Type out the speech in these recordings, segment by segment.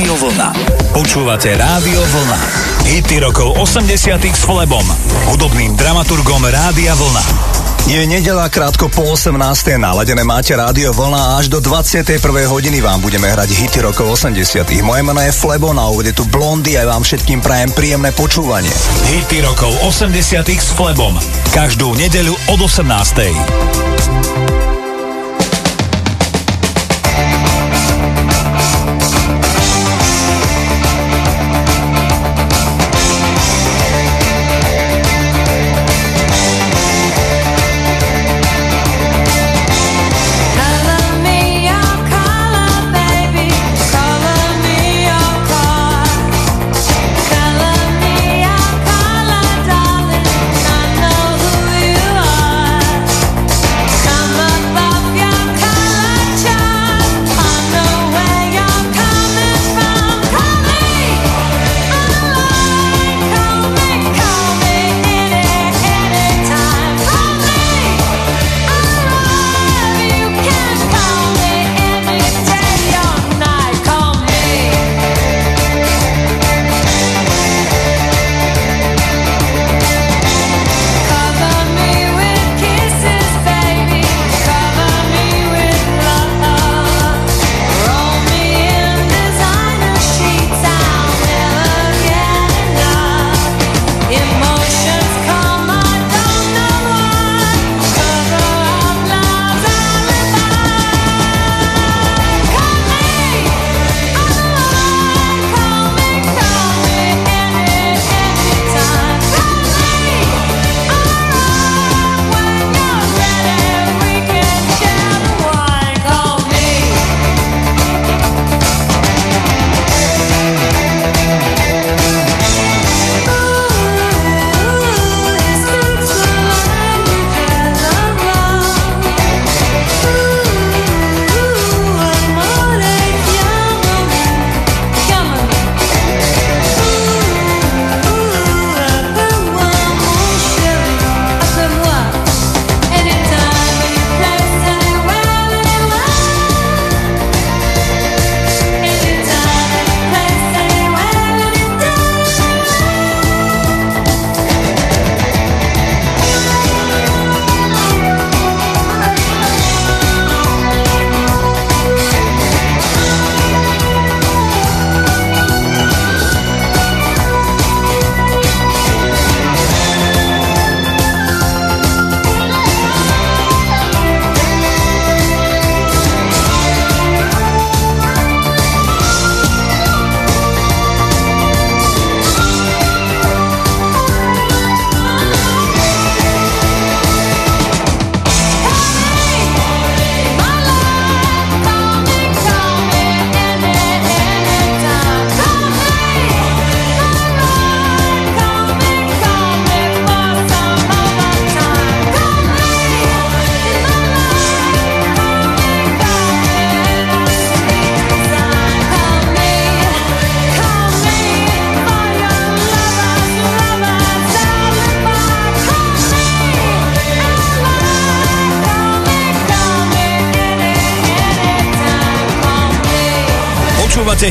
Rádio Vlna. Počúvate Rádio Vlna. Hity rokov 80 s Flebom, hudobným dramaturgom Rádia Vlna. Je nedela krátko po 18. Naladené máte rádio Vlna a až do 21. hodiny vám budeme hrať hity rokov 80. Moje meno je Flebo, na úvode tu Blondy a vám všetkým prajem príjemné počúvanie. Hity rokov 80 s Flebom. Každú nedeľu od 18.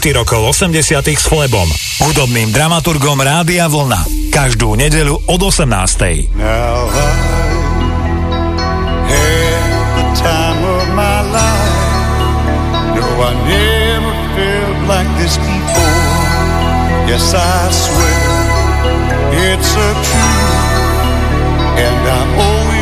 hity rokov 80 s Flebom, hudobným dramaturgom Rádia Vlna. Každú nedeľu od 18. Now I the time of my life. No. Yes, I swear it's a truth, and I owe it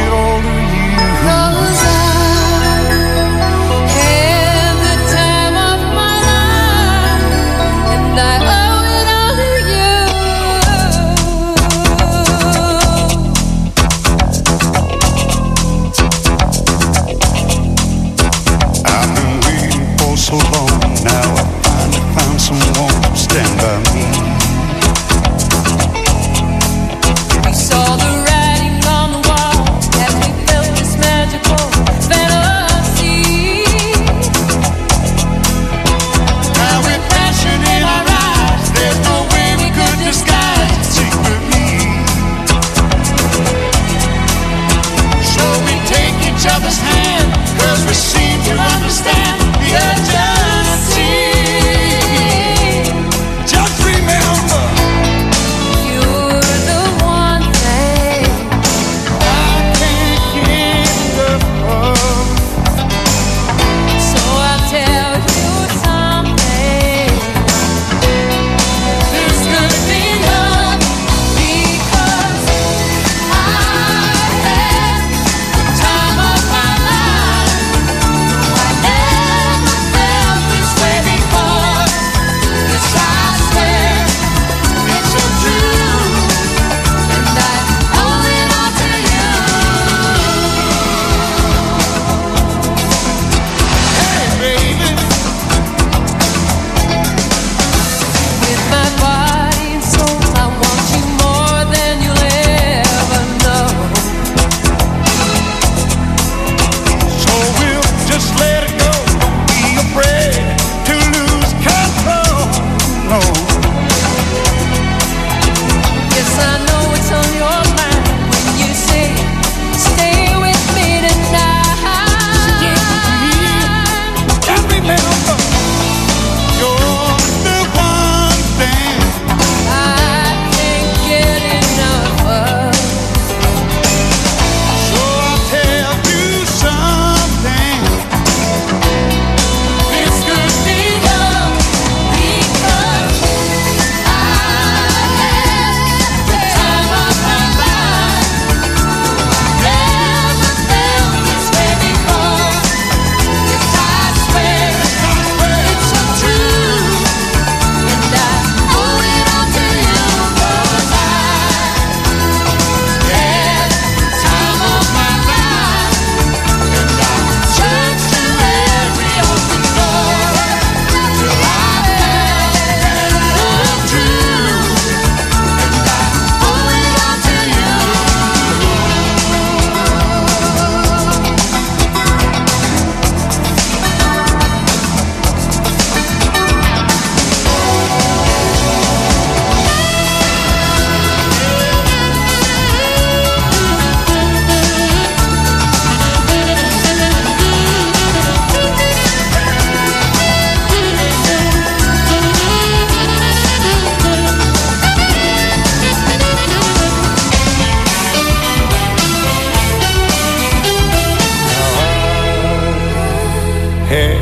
had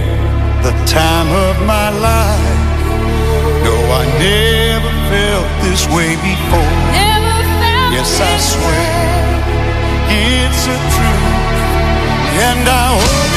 the time of my life. No, I never felt this way before. Never felt. yes, I swear way. it's a truth, and I hope.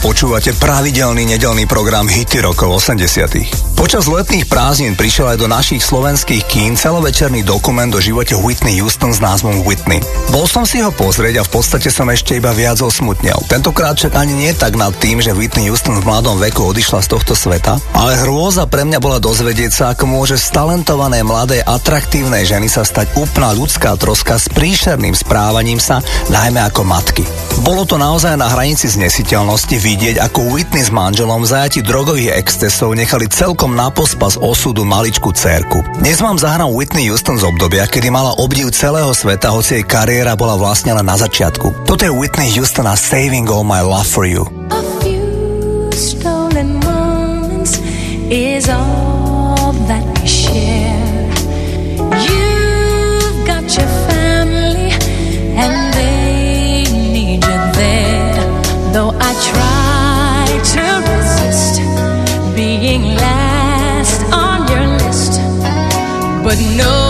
Počúvate pravidelný nedelný program Hity rokov 80. Počas letných prázdnin prišiel aj do našich slovenských kín celovečerný dokument o živote Whitney Houston s názvom Whitney. Bol som si ho pozrieť a v podstate som ešte iba viac osmutnel. Tentokrát však ani nie tak nad tým, že Whitney Houston v mladom veku odišla z tohto sveta, ale hrôza pre mňa bola dozvedieť sa, ako môže z talentované mladé atraktívnej ženy sa stať úplná ľudská troska s príšerným správaním sa, najmä ako matky. Bolo to naozaj na hranici znesiteľnosti vidieť, ako Whitney s manželom v zajati drogových excesov nechali celkom na pospas osudu maličku cerku. Dnes vám zahrám Whitney Houston z obdobia, kedy mala obdiv celého sveta, hoci jej kariéra bola vlastne len na začiatku. Toto je Whitney Houston a Saving All My Love For You. Is all but no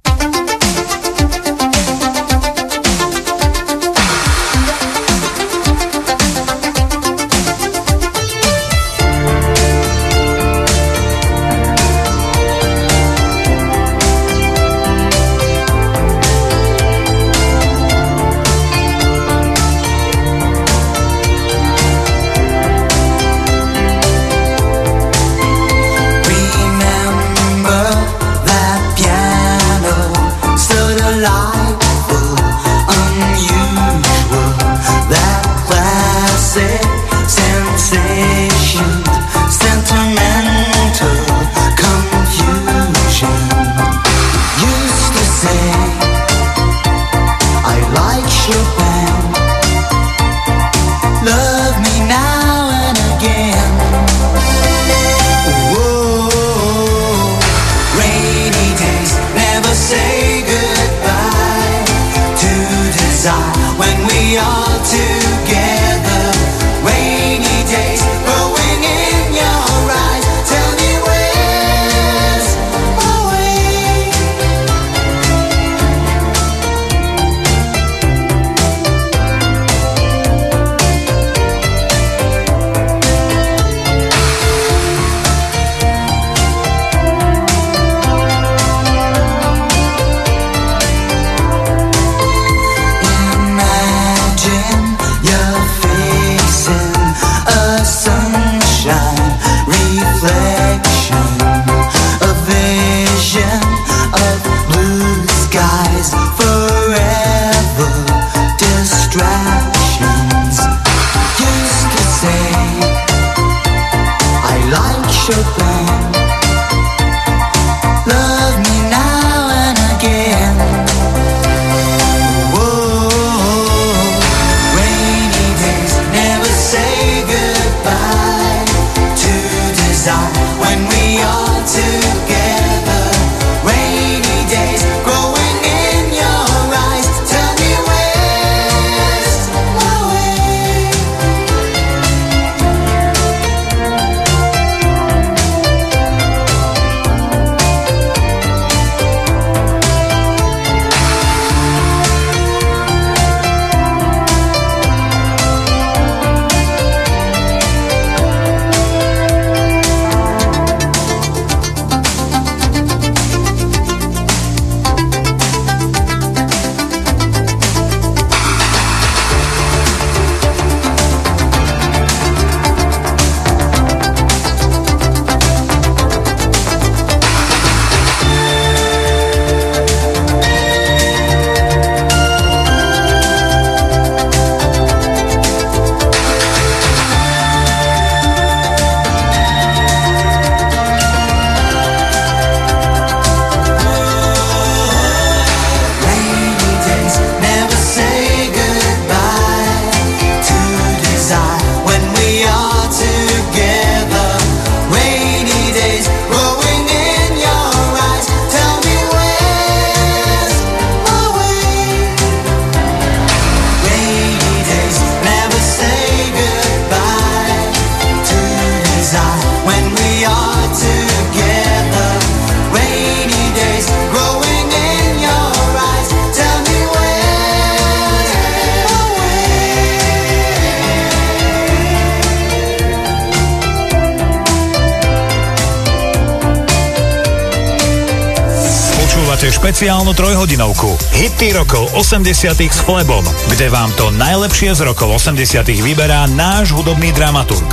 Rokov 80 s Flebom, kde vám to najlepšie z rokov 80 vyberá náš hudobný dramaturg.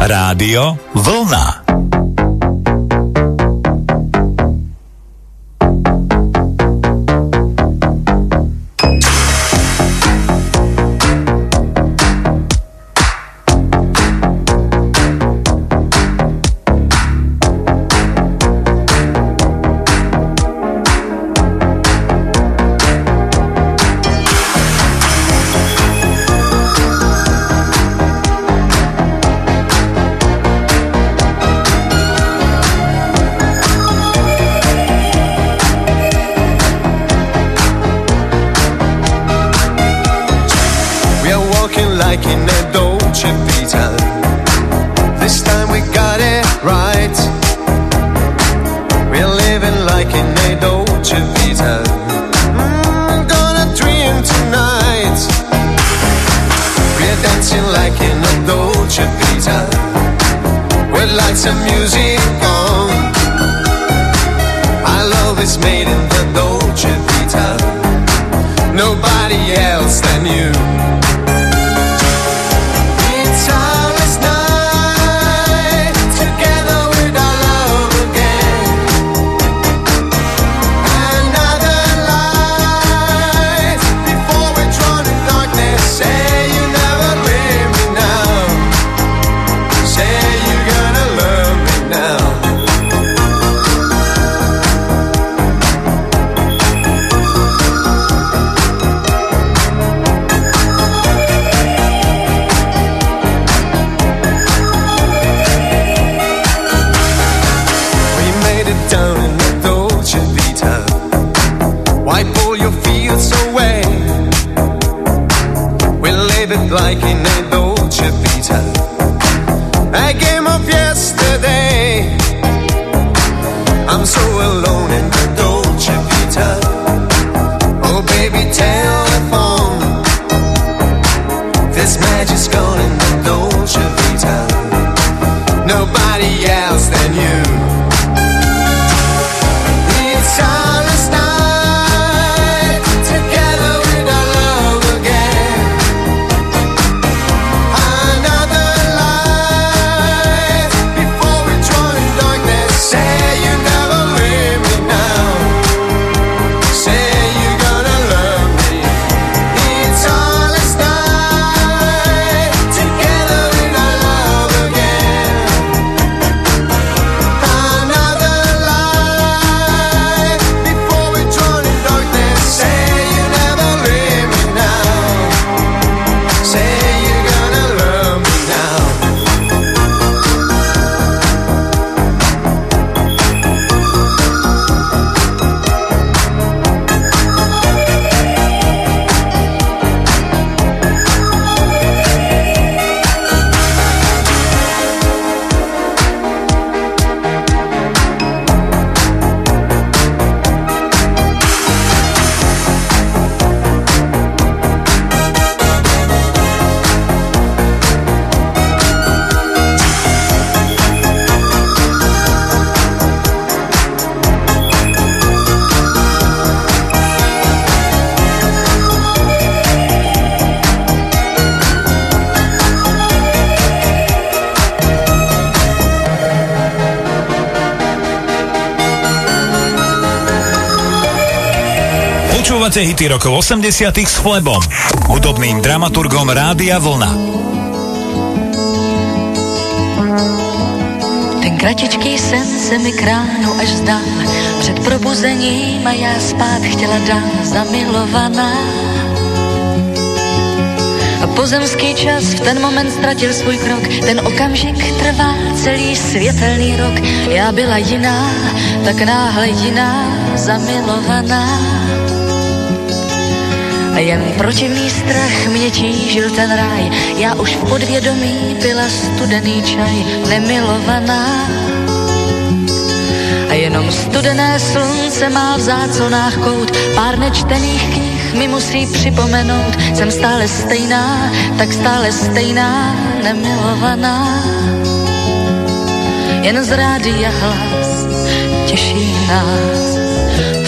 Rádio Vlna. Počúvate hity rokov 80 s Flebom, hudobným dramaturgom Rádia Vlna. Ten kratičký sen se mi kránu až zdá Před probuzením a já spát chtěla dál zamilovaná a pozemský čas v ten moment ztratil svůj krok, ten okamžik trvá celý světelný rok. Já byla jiná, tak náhle jiná, zamilovaná. Jen protivný strach mě tížil ten ráj, já už v podvědomí pila studený čaj, nemilovaná. A jenom studené slunce má v záclonách kout, pár nečtených knih mi musí připomenout, jsem stále stejná, tak stále stejná, nemilovaná. Jen z rádia hlas těší nás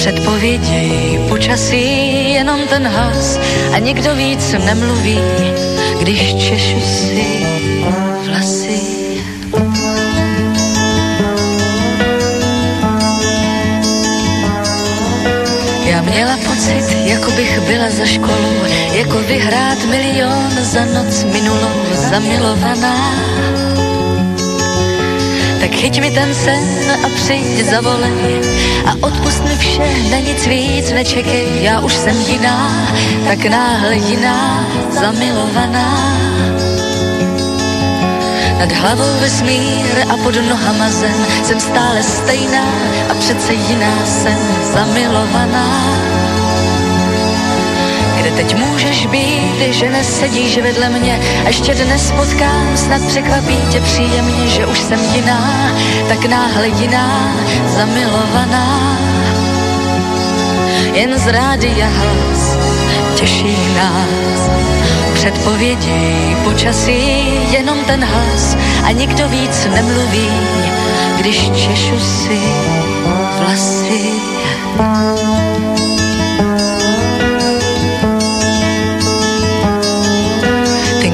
Předpověděj počasí jenom ten hlas a nikdo víc nemluví, když češu si vlasy. Já měla pocit, jako bych byla za školu, jako vyhrát milion za noc minulou, zamilovaná. Tak chyť mi ten sen a přijď zavolej a odpust mi vše, na nic víc nečekej, já už jsem jiná, tak náhle jiná, zamilovaná. Nad hlavou vesmír a pod nohama zem Jsem stále stejná a přece jiná jsem zamilovaná Kde teď můžeš být, že nesedíš vedle mě. A ještě dnes potkám, snad překvapí tě příjemně Že už jsem jiná, tak náhle jiná, zamilovaná. Jen z rádia hlas těší nás. Předpovědi počasí, jenom ten hlas. A nikdo víc nemluví, když češu si vlasy.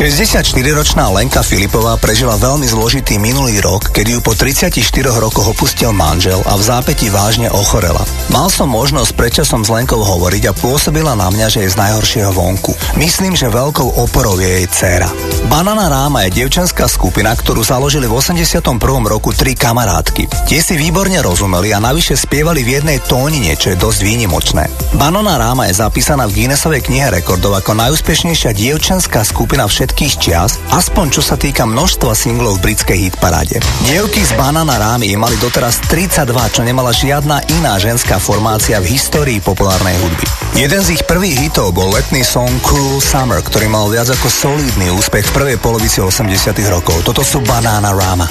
64-ročná Lenka Filipová prežila veľmi zložitý minulý rok, kedy ju po 34 rokoch opustil manžel a v zápäti vážne ochorela. Mal som možnosť predčasom s Lenkou hovoriť a pôsobila na mňa, že je z najhoršieho vonku. Myslím, že veľkou oporou je jej dcéra. Banana Ráma je devčenská skupina, ktorú založili v 81. roku tri kamarátky. Tie si výborne rozumeli a navyše spievali v jednej tónine, čo je dosť výnimočné. Banana Ráma je zapísaná v Guinnessovej knihe rekordov ako najúspešnejšia dievčenská skupina všetkých všetkých čias, aspoň čo sa týka množstva singlov v britskej hitparáde. Dievky z Banana Rámy mali doteraz 32, čo nemala žiadna iná ženská formácia v histórii populárnej hudby. Jeden z ich prvých hitov bol letný song Cruel Summer, ktorý mal viac ako solidný úspech v prvej polovici 80 rokov. Toto sú Banana Rama.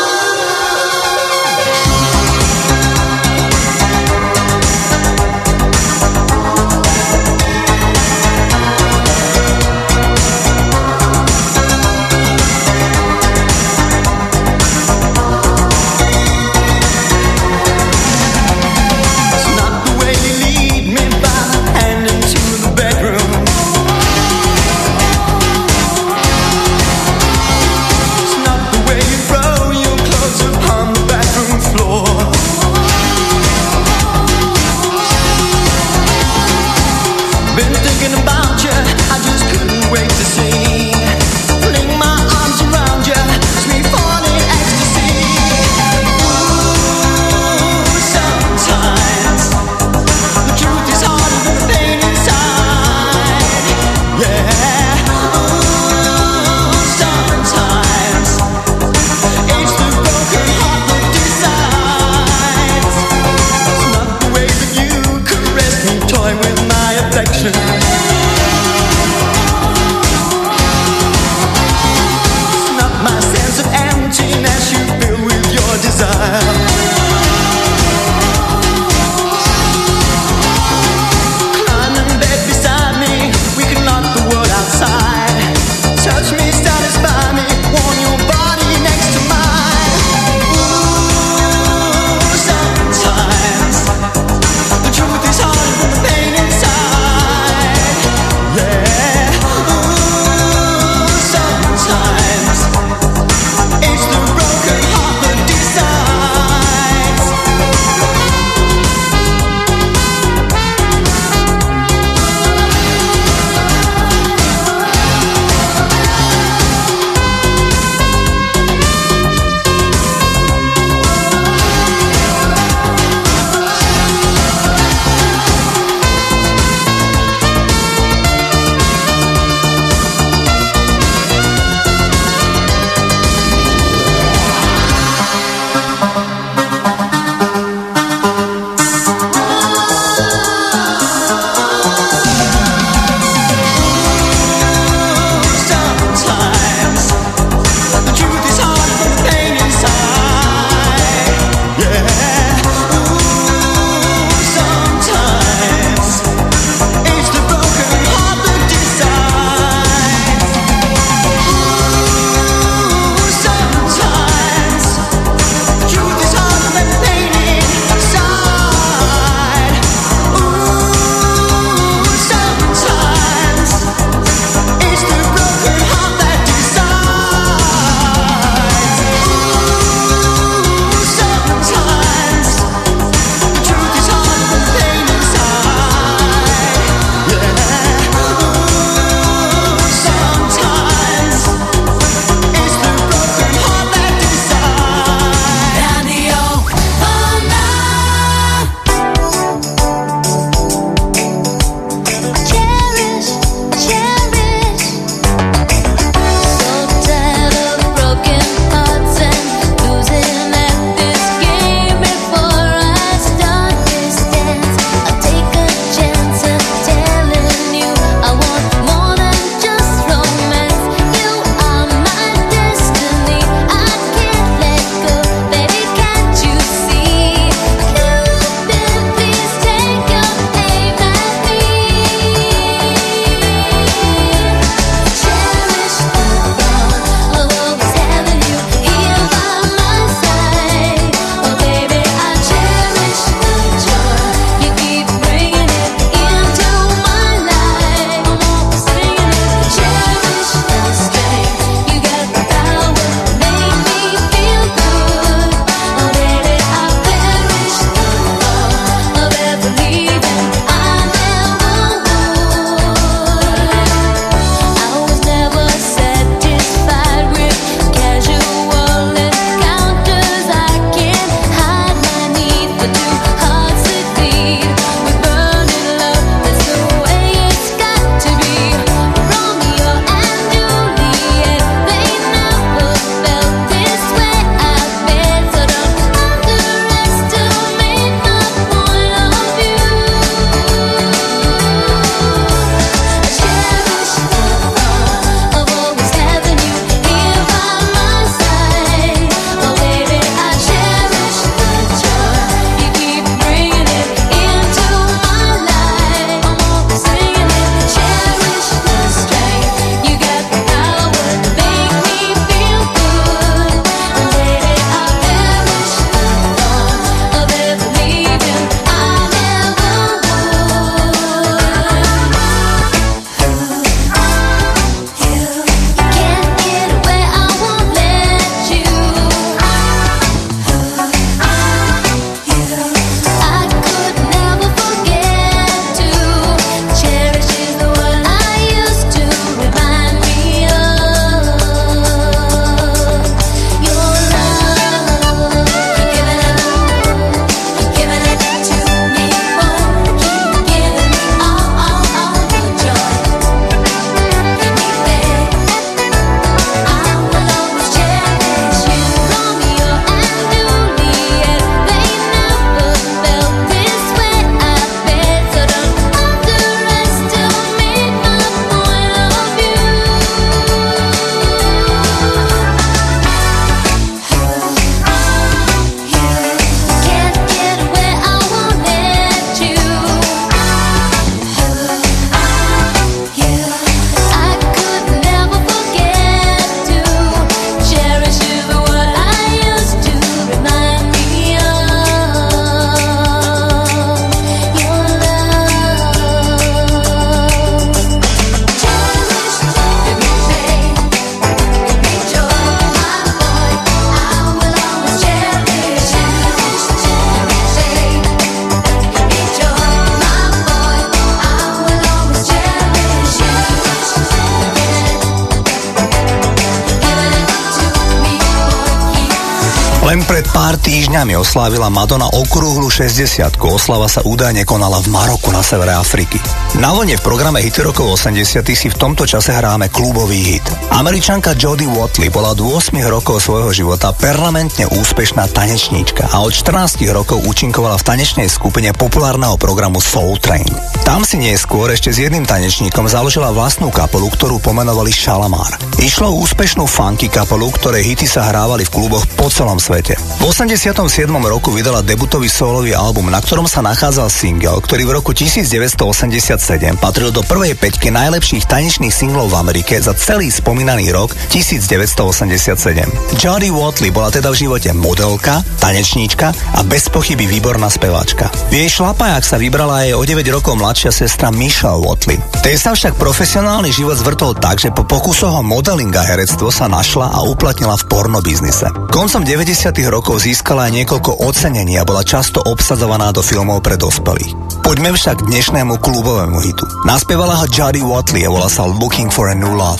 oslávila Madonna okrúhlu 60 Oslava sa údajne konala v Maroku na severe Afriky. Na vlne v programe Hity rokov 80 si v tomto čase hráme klubový hit. Američanka Jodie Watley bola od 8 rokov svojho života permanentne úspešná tanečníčka a od 14 rokov účinkovala v tanečnej skupine populárneho programu Soul Train. Tam si neskôr ešte s jedným tanečníkom založila vlastnú kapelu, ktorú pomenovali Shalamar. Išlo úspešnú funky kapelu, ktoré hity sa hrávali v kluboch po celom svete. V 87. roku vydala debutový solový album, na ktorom sa nachádzal single, ktorý v roku 1987 patril do prvej peťky najlepších tanečných singlov v Amerike za celý spomínaný rok 1987. Jodie Watley bola teda v živote modelka, tanečníčka a bez pochyby výborná speváčka. V jej šlapajách sa vybrala aj o 9 rokov mladšia sestra Michelle Watley. Tej sa však profesionálny život zvrtol tak, že po pokusoch o modeling a herectvo sa našla a uplatnila v porno biznise. Koncom 90 90. rokov získala aj niekoľko ocenení a bola často obsadzovaná do filmov pre dospelých. Poďme však k dnešnému klubovému hitu. Naspievala ho Jodie Watley a volá sa Looking for a New Love.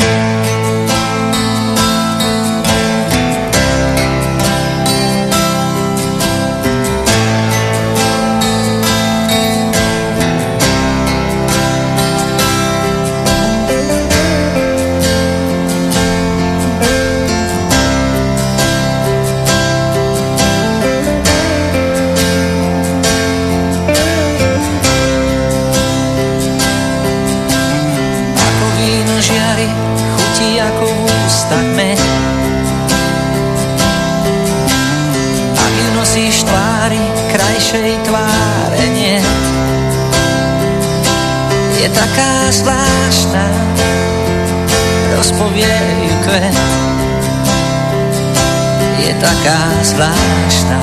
Je taká zvláštna,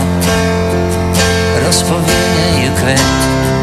rozpovie ju kvet.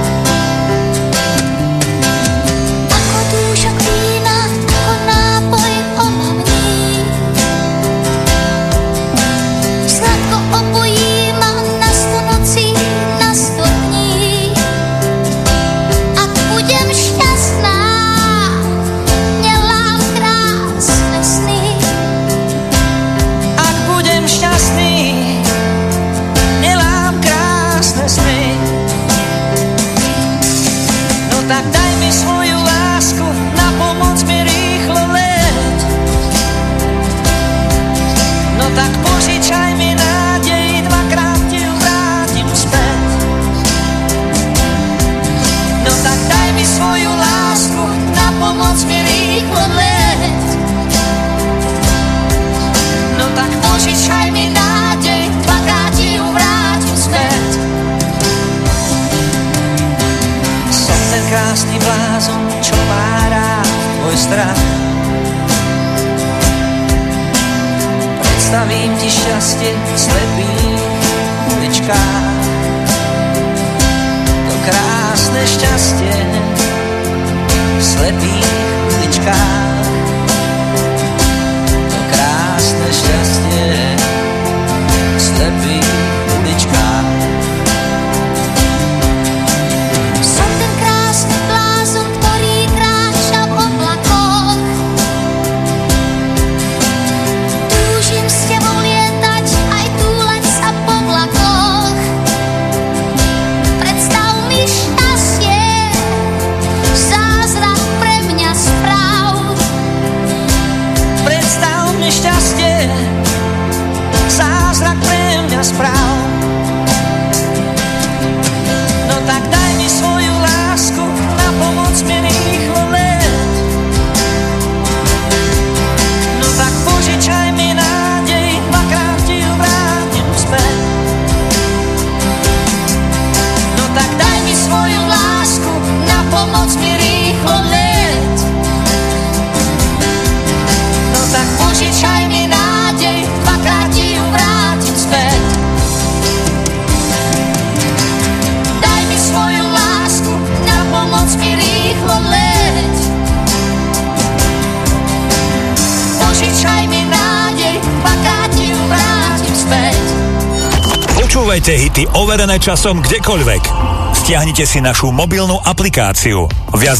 Predstavím ti šťastie v slepých uličkách. To krásne šťastie v slepých uličkách. Počúvajte hity overené časom kdekoľvek. Stiahnite si našu mobilnú aplikáciu. Viac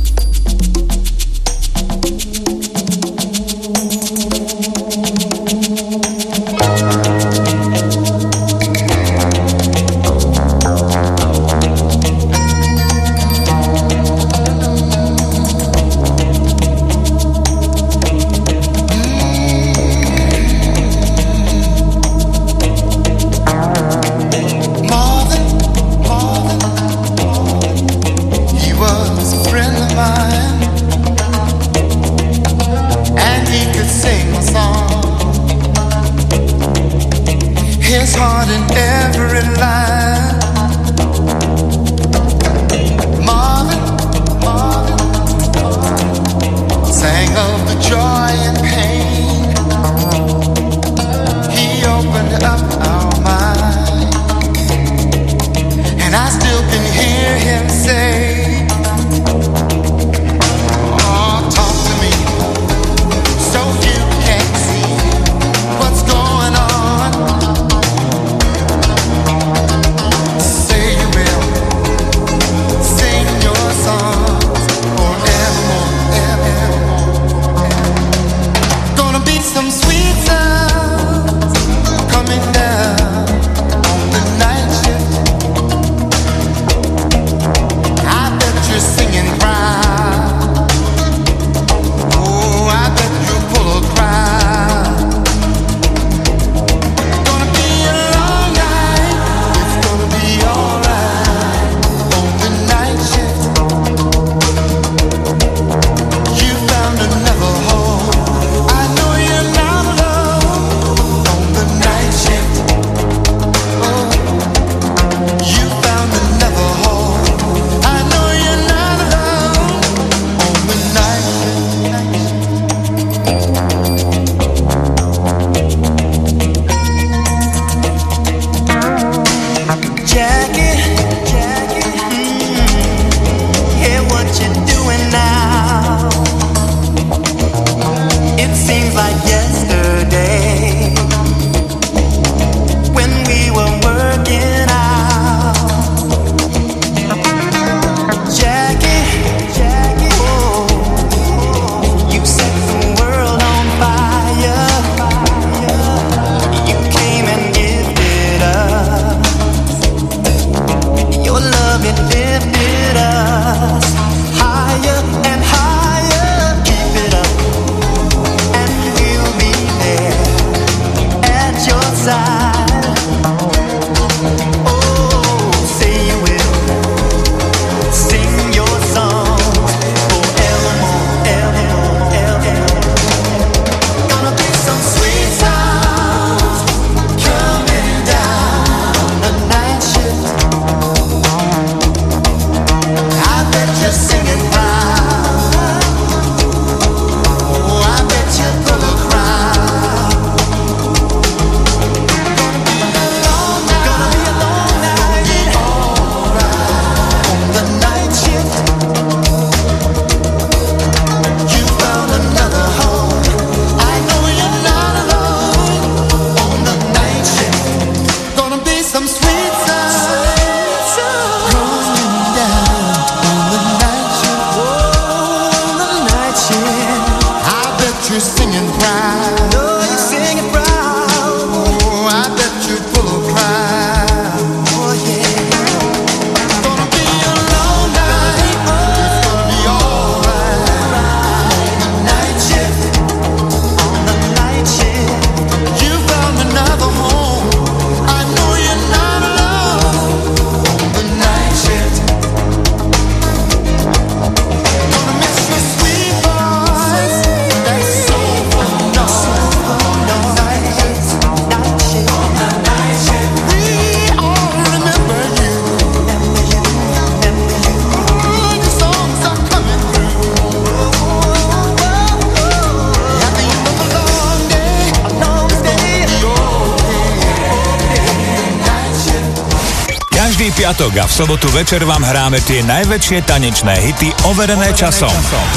piatok a v sobotu večer vám hráme tie najväčšie tanečné hity overené, overené časom. časom.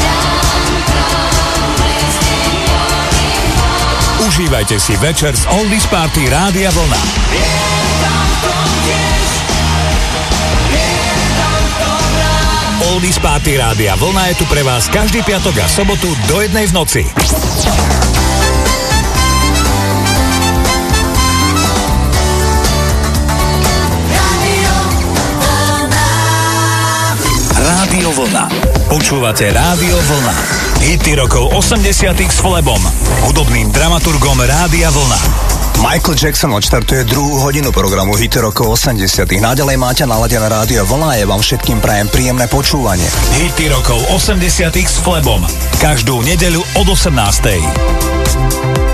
Užívajte si večer z Oldies Party Rádia Vlna. Oldies Party Rádia Vlna je tu pre vás každý piatok a sobotu do jednej v noci. Rádio Vlna. Počúvate Rádio Vlna. Hity rokov 80 s Flebom, hudobným dramaturgom Rádia Vlna. Michael Jackson odštartuje druhú hodinu programu Hity rokov 80 Naďalej máte naladené rádio Vlna a ja vám všetkým prajem príjemné počúvanie. Hity rokov 80 s Flebom. Každú nedeľu od 18.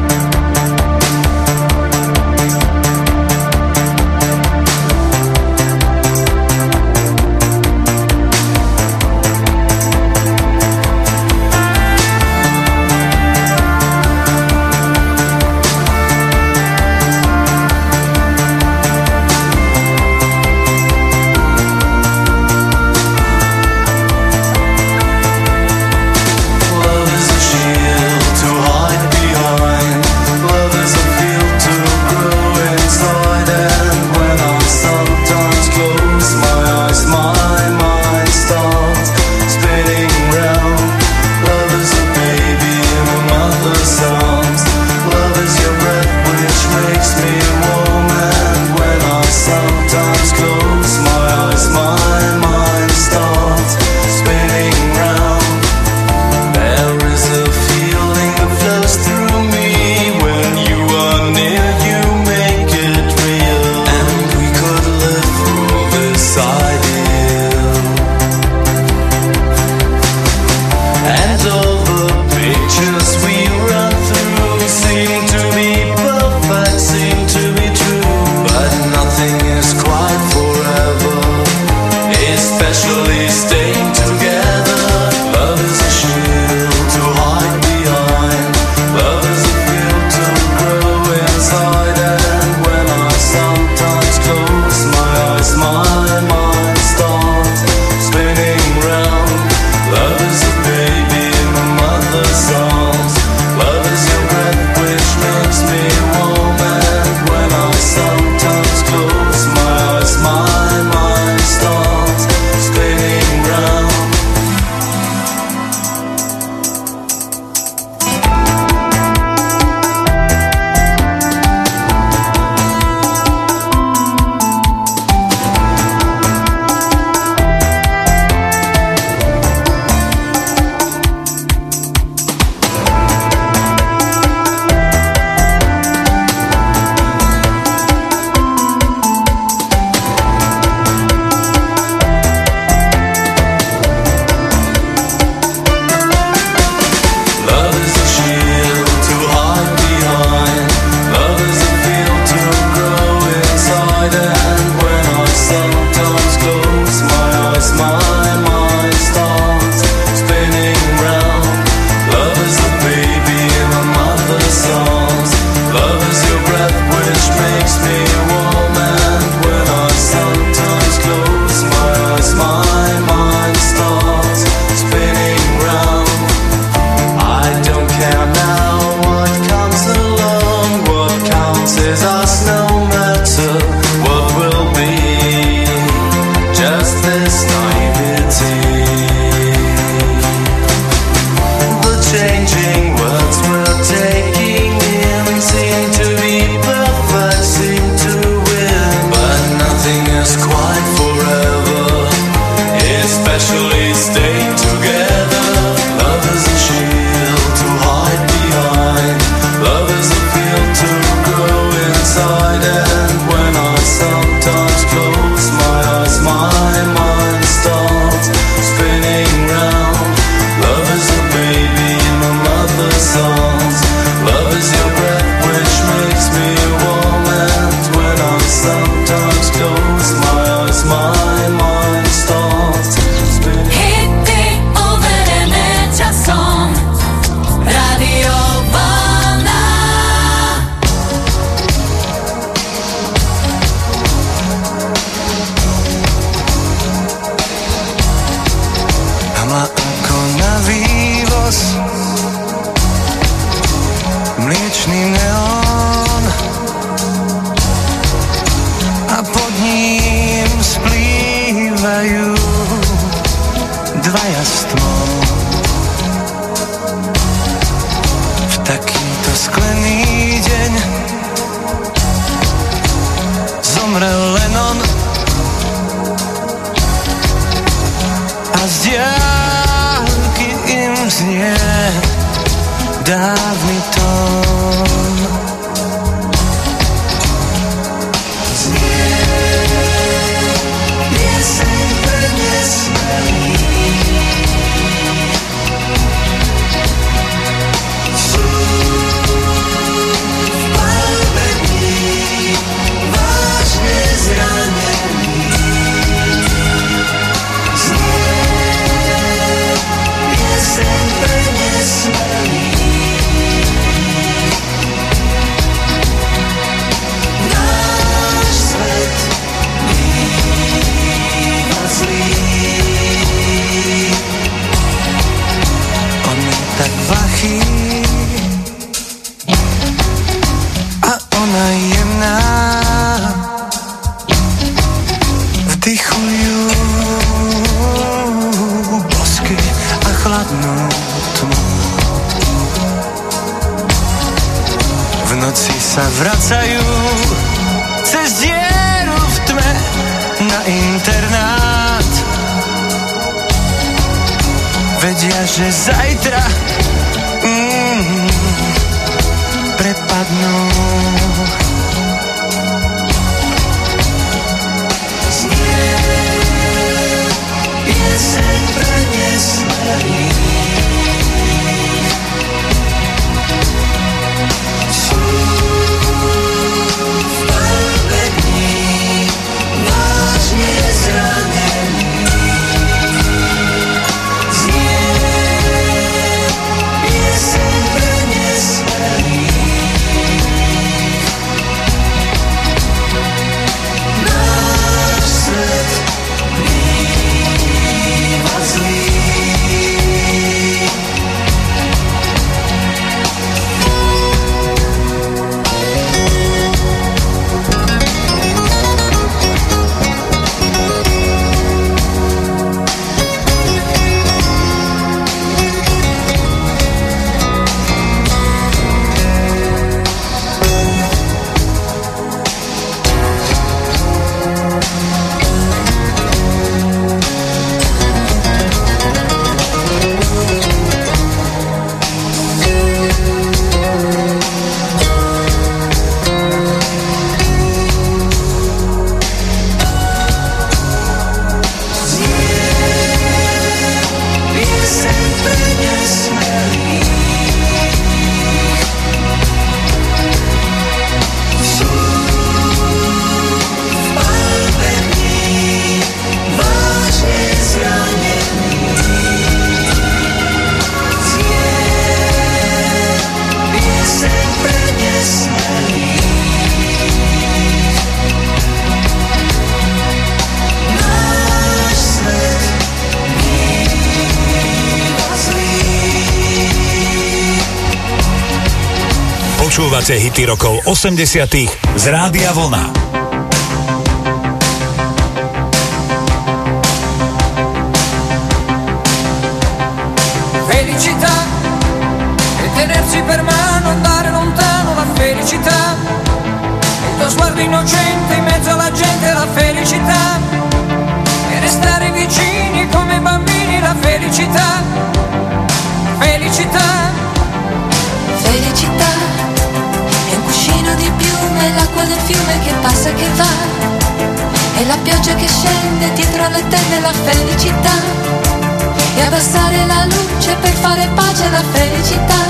Počúvate hity rokov 80 z Rádia Vlna. na frente, tá?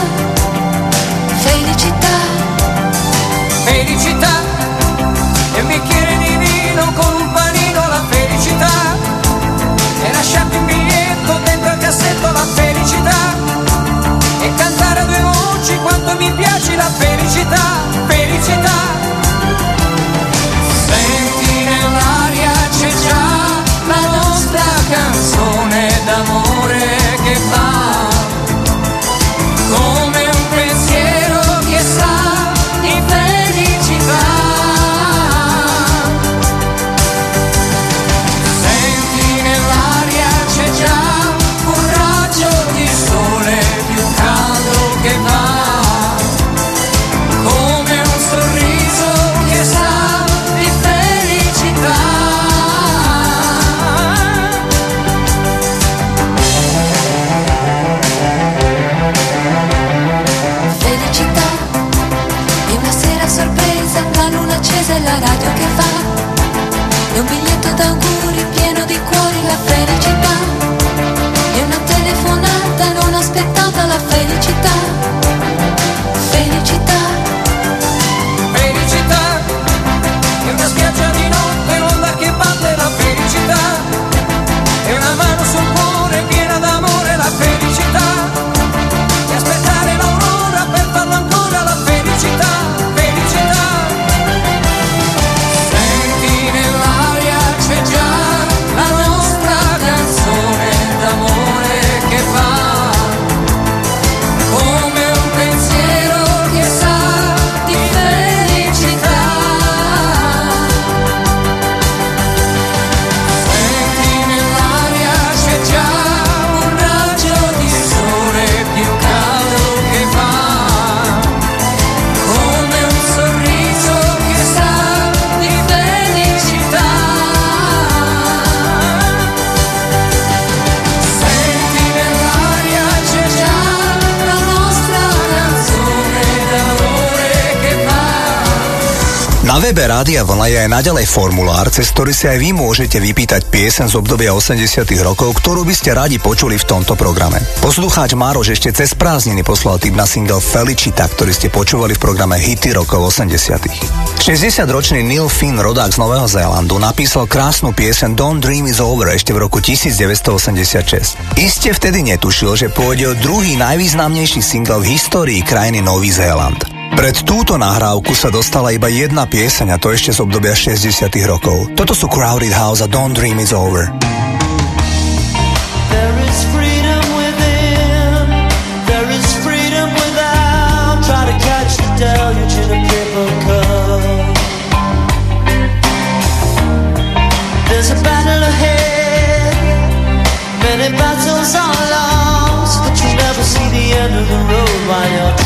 Na webe Rádia Vlna je aj naďalej formulár, cez ktorý si aj vy môžete vypýtať piesen z obdobia 80 rokov, ktorú by ste radi počuli v tomto programe. Poslucháč Mároš ešte cez prázdniny poslal tip na single Felicita, ktorý ste počúvali v programe Hity rokov 80 60-ročný Neil Finn, rodák z Nového Zélandu, napísal krásnu piesen Don't Dream is Over ešte v roku 1986. Iste vtedy netušil, že pôjde o druhý najvýznamnejší single v histórii krajiny Nový Zéland. Pred túto nahrávku sa dostala iba jedna pieseň a to ešte z obdobia 60 rokov. Toto sú Crowded House a Don't Dream It's Over.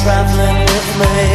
Traveling with me.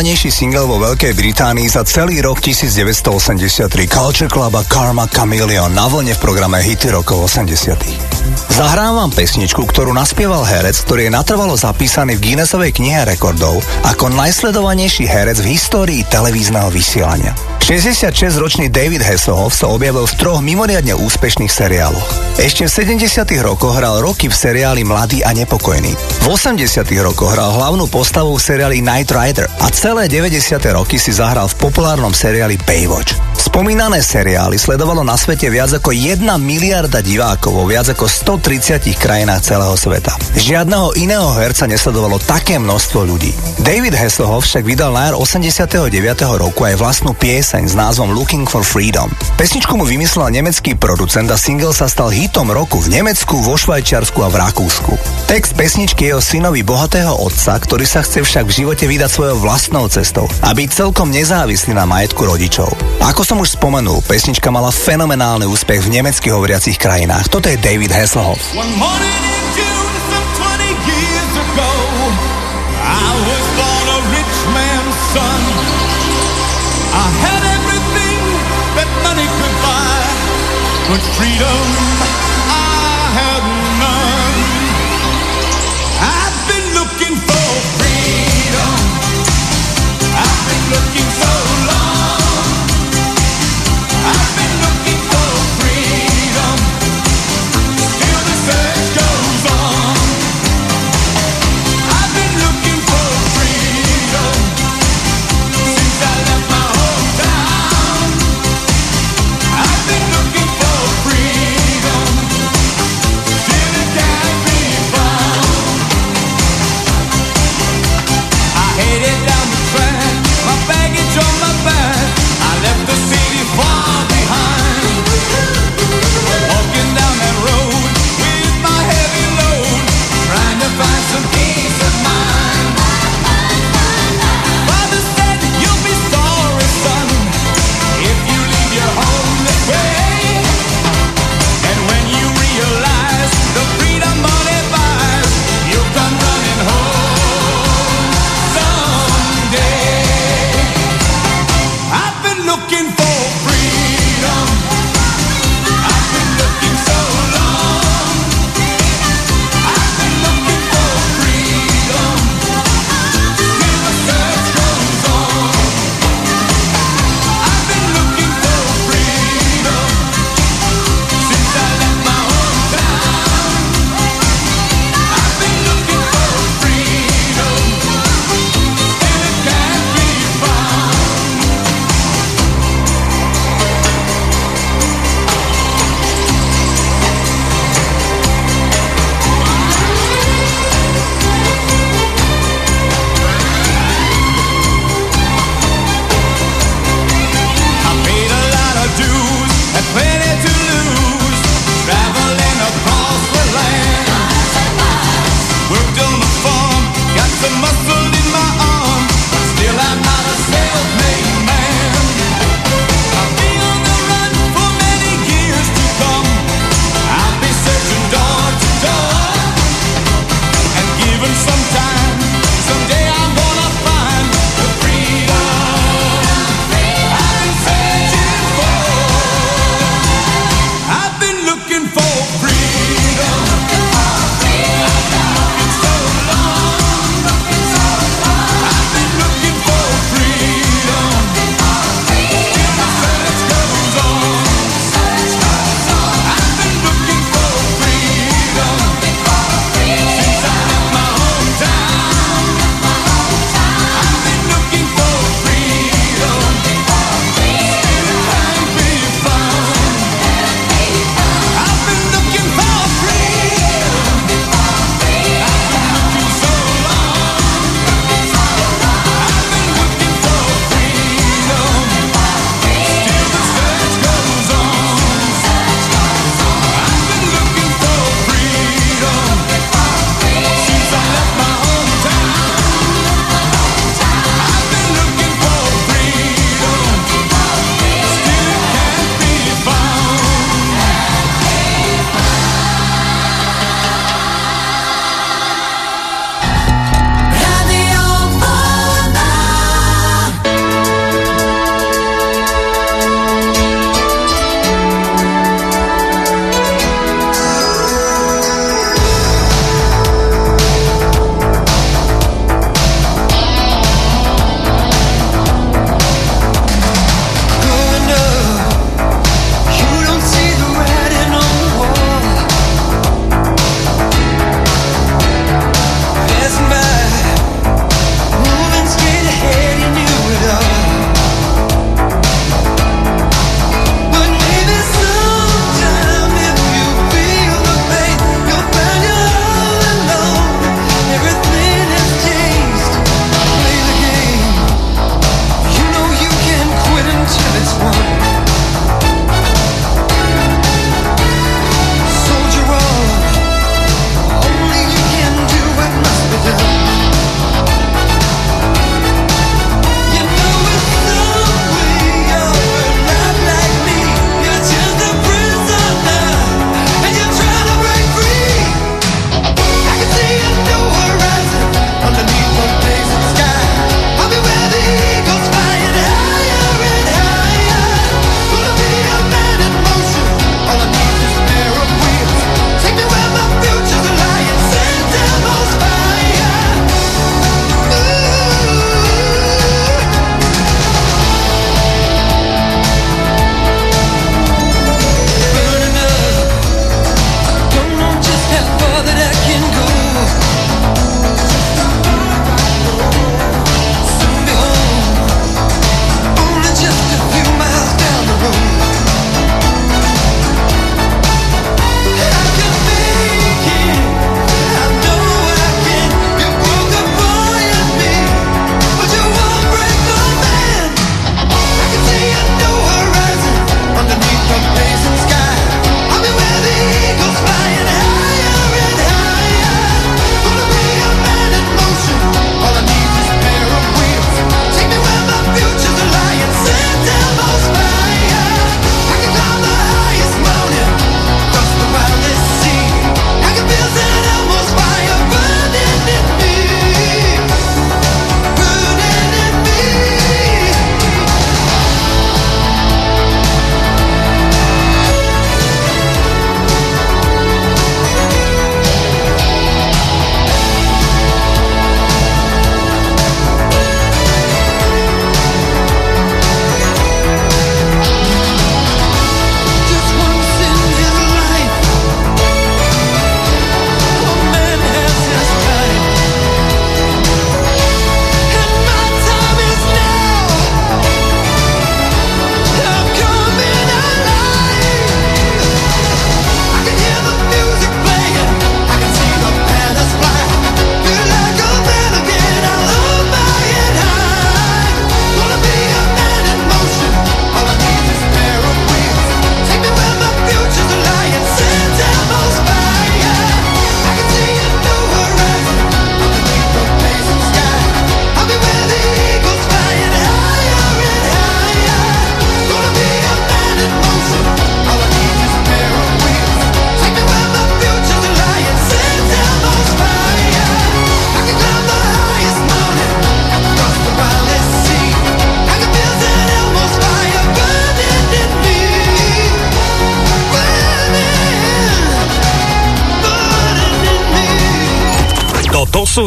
najpredávanejší single vo Veľkej Británii za celý rok 1983 Culture Club a Karma Chameleon na vlne v programe Hity rokov 80. Zahrám vám pesničku, ktorú naspieval herec, ktorý je natrvalo zapísaný v Guinnessovej knihe rekordov ako najsledovanejší herec v histórii televízneho vysielania. 66-ročný David Hasselhoff sa objavil v troch mimoriadne úspešných seriáloch. Ešte v 70 rokoch hral roky v seriáli Mladý a nepokojný. V 80 rokoch hral hlavnú postavu v seriáli Night Rider a celé 90 roky si zahral v populárnom seriáli Baywatch. Spomínané seriály sledovalo na svete viac ako 1 miliarda divákov vo viac ako 130 krajinách celého sveta. Žiadneho iného herca nesledovalo také množstvo ľudí. David Hasselhoff však vydal na jar 89. roku aj vlastnú pieseň s názvom Looking for Freedom. Pesničku mu vymyslel nemecký producent a single sa stal hitom roku v Nemecku, vo Švajčiarsku a v Rakúsku. Text pesničky je synovi bohatého otca, ktorý sa chce však v živote vydať svojou vlastnou cestou a byť celkom nezávislý na majetku rodičov. Ako som už spomenul, pesnička mala fenomenálny úspech v nemecky hovoriacich krajinách. Toto je David Hasselhoff. One morning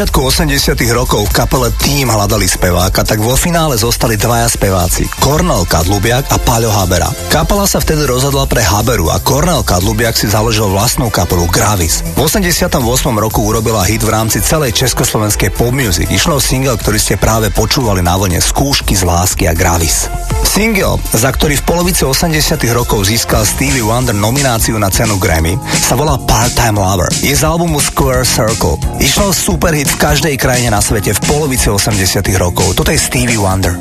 začiatku 80 rokov v kapele Tým hľadali speváka, tak vo finále zostali dvaja speváci, Kornel Kadlubiak a Paľo Habera. Kapela sa vtedy rozhodla pre Haberu a Kornel Kadlubiak si založil vlastnú kapelu Gravis. V 88 roku urobila hit v rámci celej československej pop music. Išlo single, ktorý ste práve počúvali na vlne Skúšky z lásky a Gravis. Single, za ktorý v polovici 80 rokov získal Stevie Wonder nomináciu na cenu Grammy, sa volá Part-Time Lover. Je z albumu Square Circle. Išlo superhit v každej krajine na svete v polovici 80 rokov. Toto je Stevie Wonder.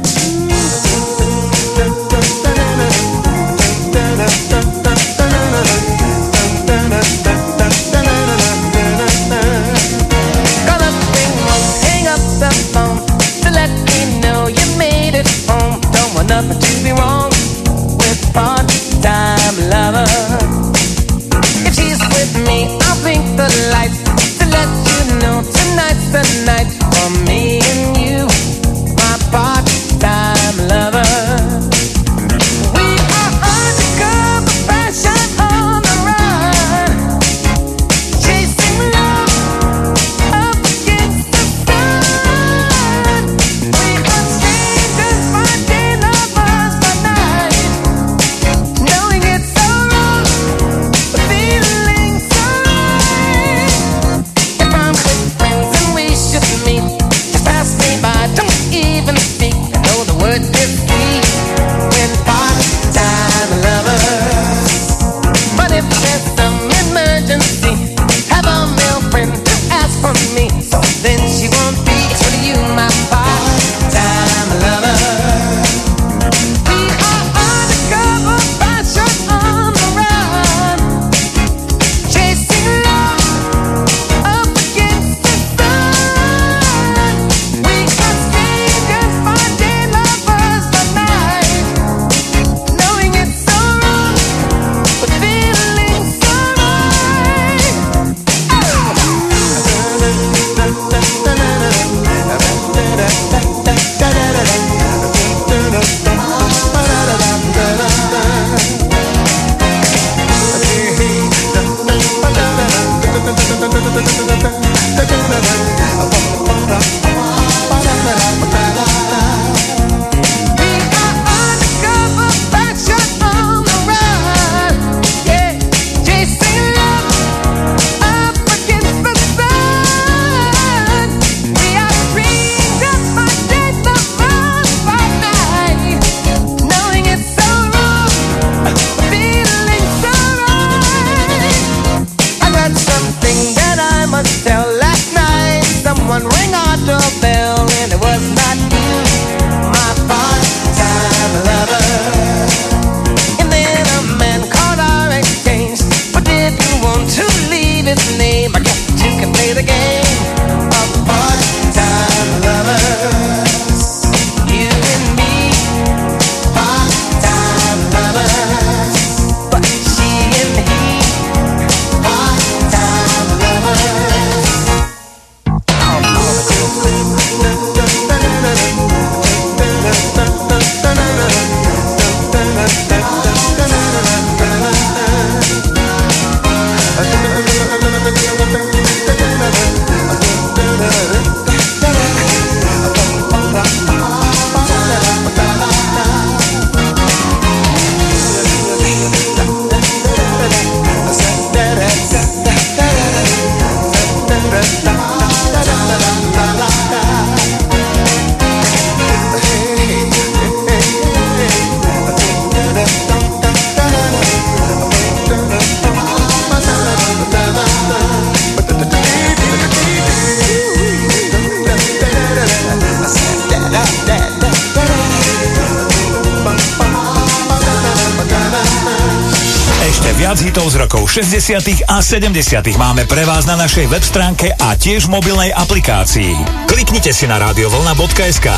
70. máme pre vás na našej web stránke a tiež mobilnej aplikácii. Kliknite si na radiovolna.sk.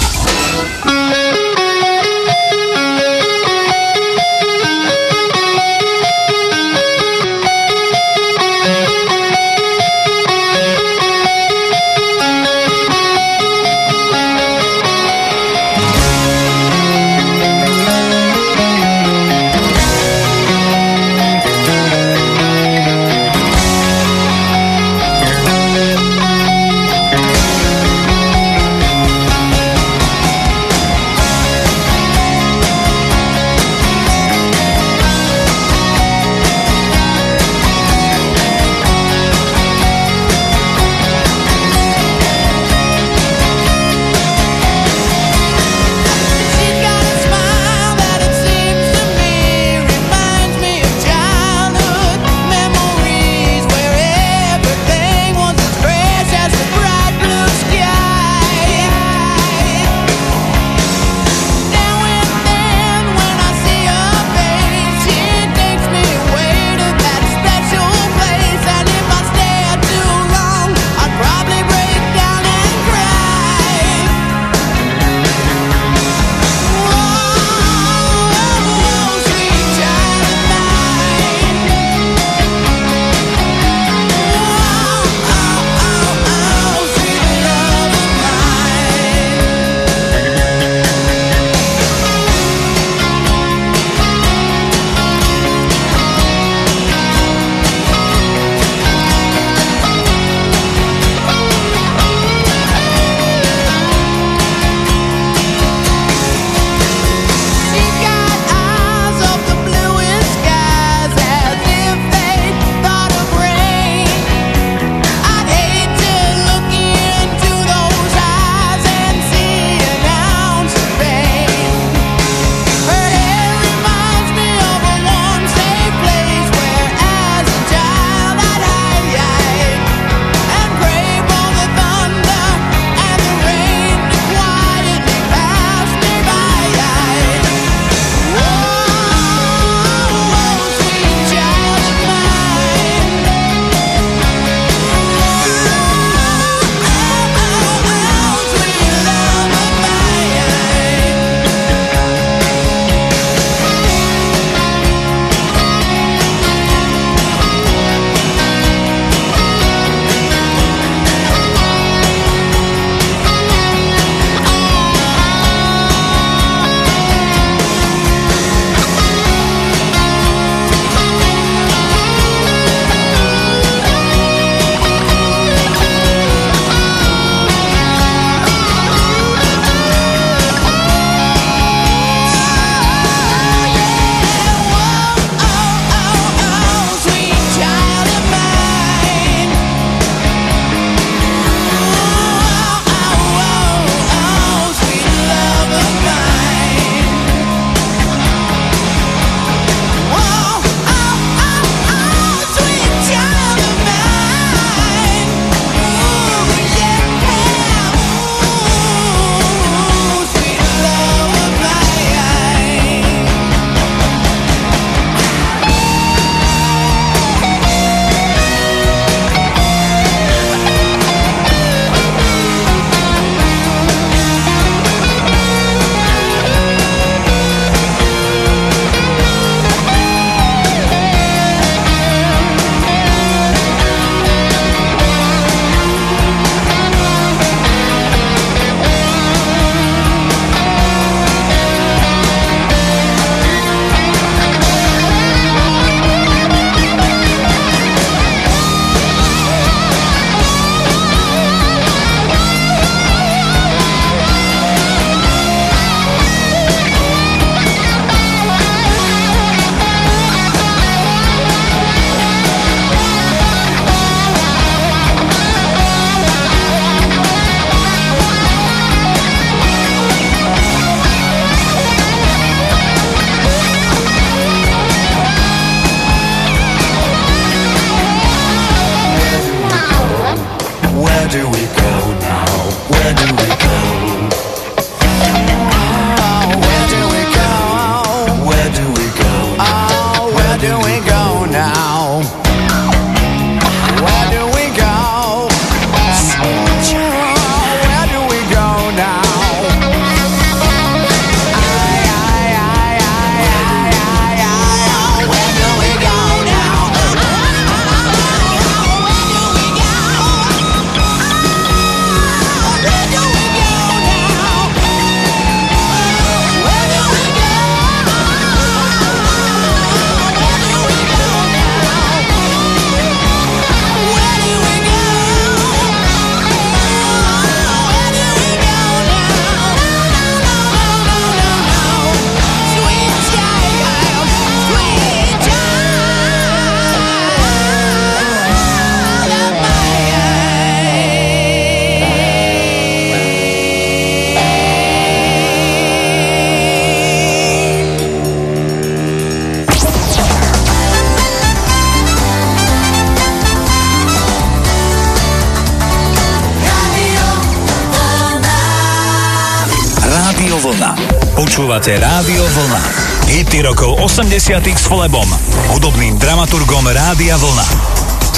80 s Flebom, hudobným dramaturgom Rádia Vlna.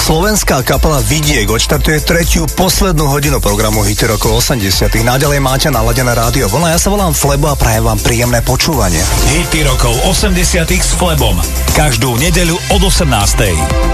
Slovenská kapela Vidiek odštartuje tretiu, poslednú hodinu programu Hity rokov 80. Naďalej máte naladené rádio vlna. Ja sa volám Flebo a prajem vám príjemné počúvanie. Hity rokov 80. s Flebom. Každú nedeľu od 18.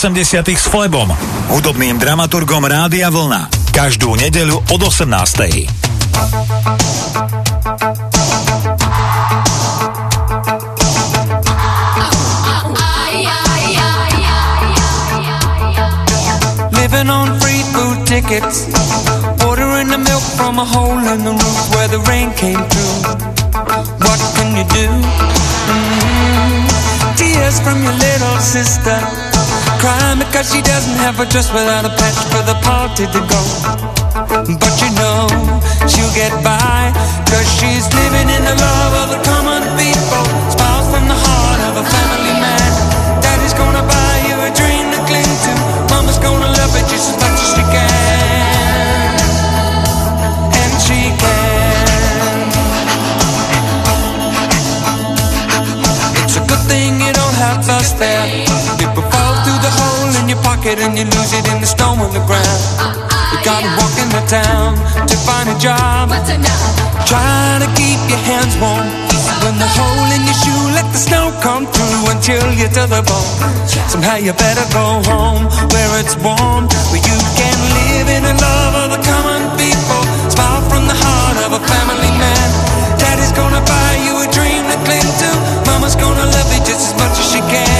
80 s Flebom, hudobným dramaturgom Rádia Vlna. Každú nedeľu od 18. Living on free food tickets. Ordering the milk from a hole in the roof where the rain came through. What can you do? Mm. Tears from your little sister. Crying because she doesn't have a dress without a patch for the party to go. But you know she'll get by. Cause she's living in the love of the common people. Smiles from the heart of a family man. Daddy's gonna buy you a dream to cling to. Pocket and you lose it in the snow on the ground. You gotta uh-uh, walk in the town to find a job. Trying to keep your hands warm. When the hole in your shoe, let the snow come through until chill you to the bone. Somehow you better go home where it's warm, where you can live in the love of the common people. Smile from the heart of a family man. Daddy's gonna buy you a dream to cling to. Mama's gonna love you just as much as she can.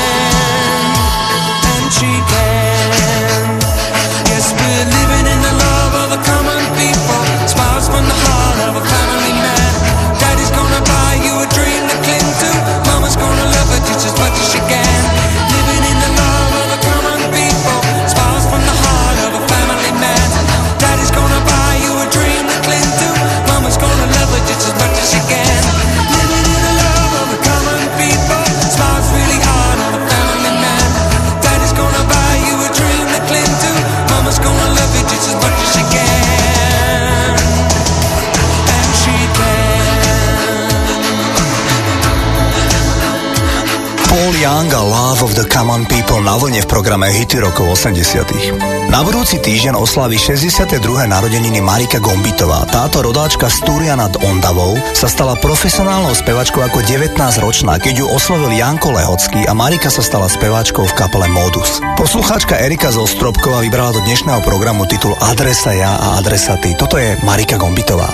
She can. Yes, we're living in the love of the common people. Smiles from the heart of a family man. Daddy's gonna buy you a dream to cling to. Mama's gonna love just as much the Common People na vlne v programe Hity rokov 80 Na budúci týždeň oslaví 62. narodeniny Marika Gombitová. Táto rodáčka z Túria nad Ondavou sa stala profesionálnou spevačkou ako 19-ročná, keď ju oslovil Janko Lehocký a Marika sa stala speváčkou v kapele Modus. Poslucháčka Erika zo Stropkova vybrala do dnešného programu titul Adresa ja a adresa ty. Toto je Marika Gombitová.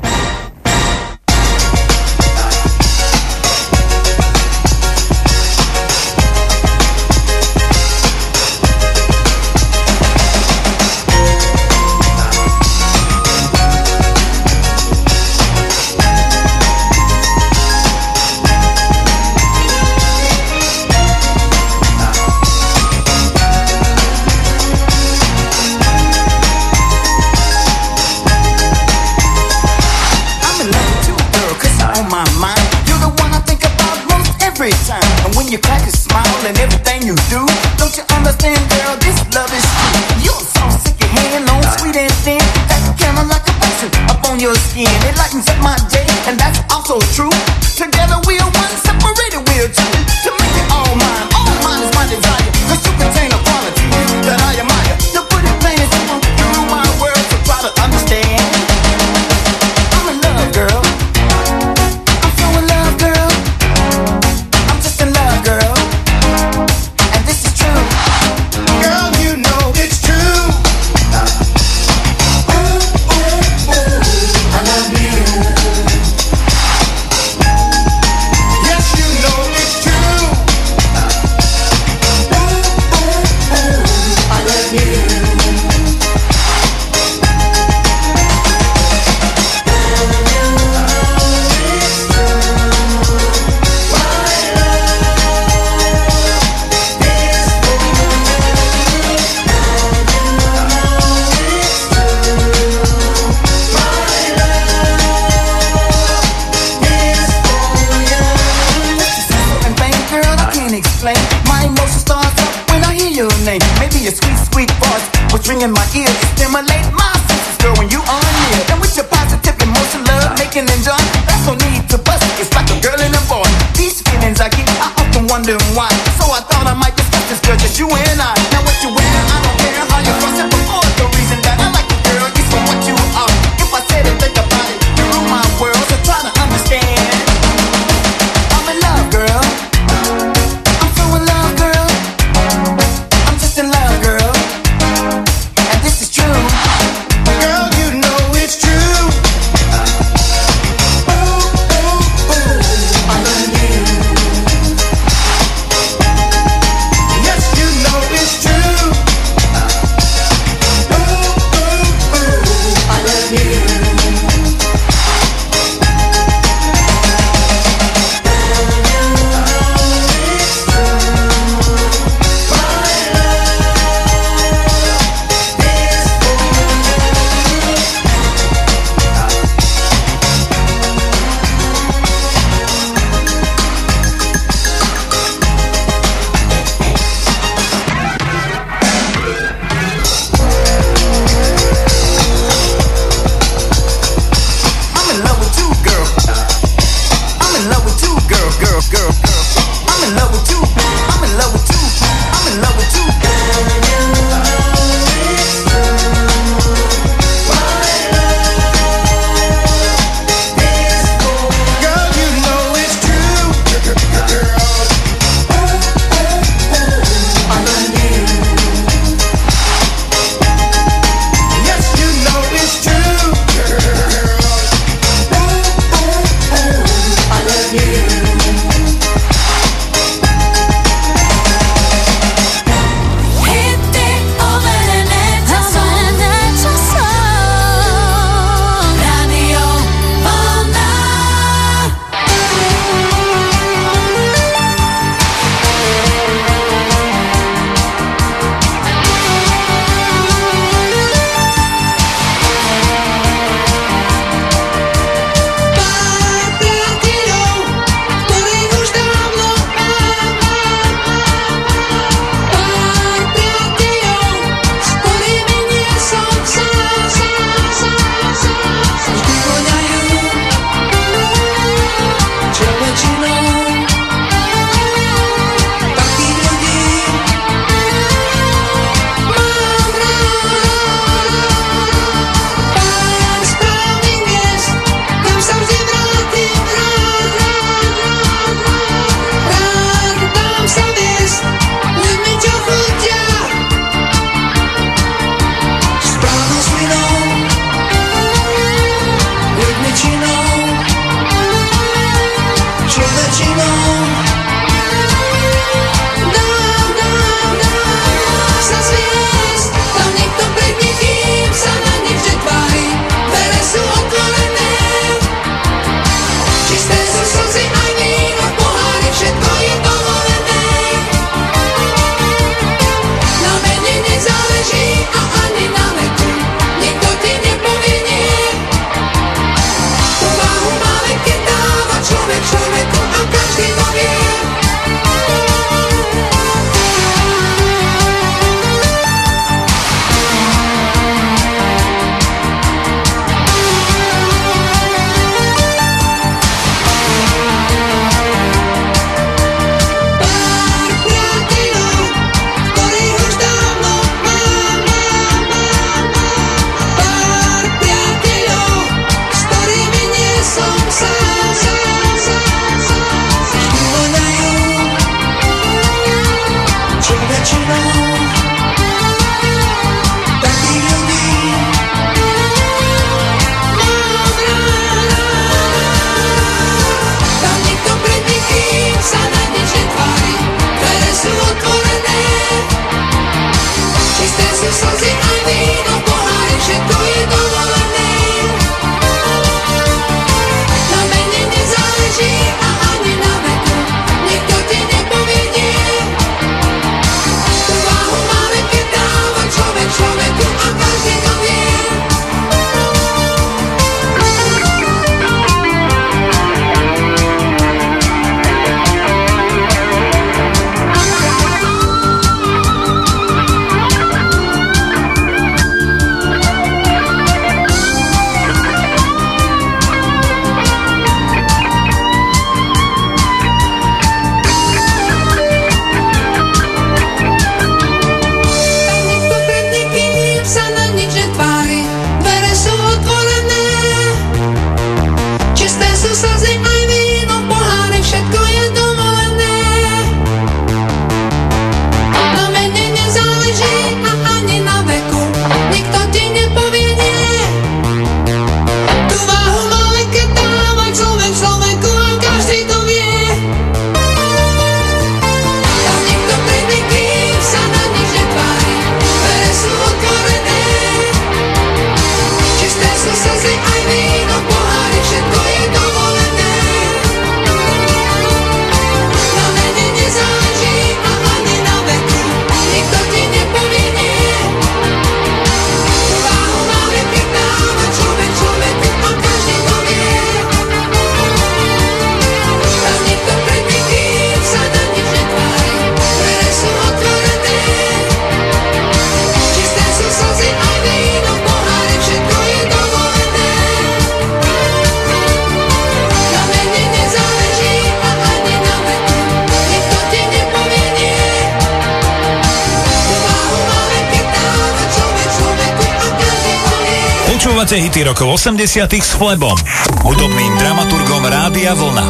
80 s Flebom, hudobným dramaturgom Rádia Vlna.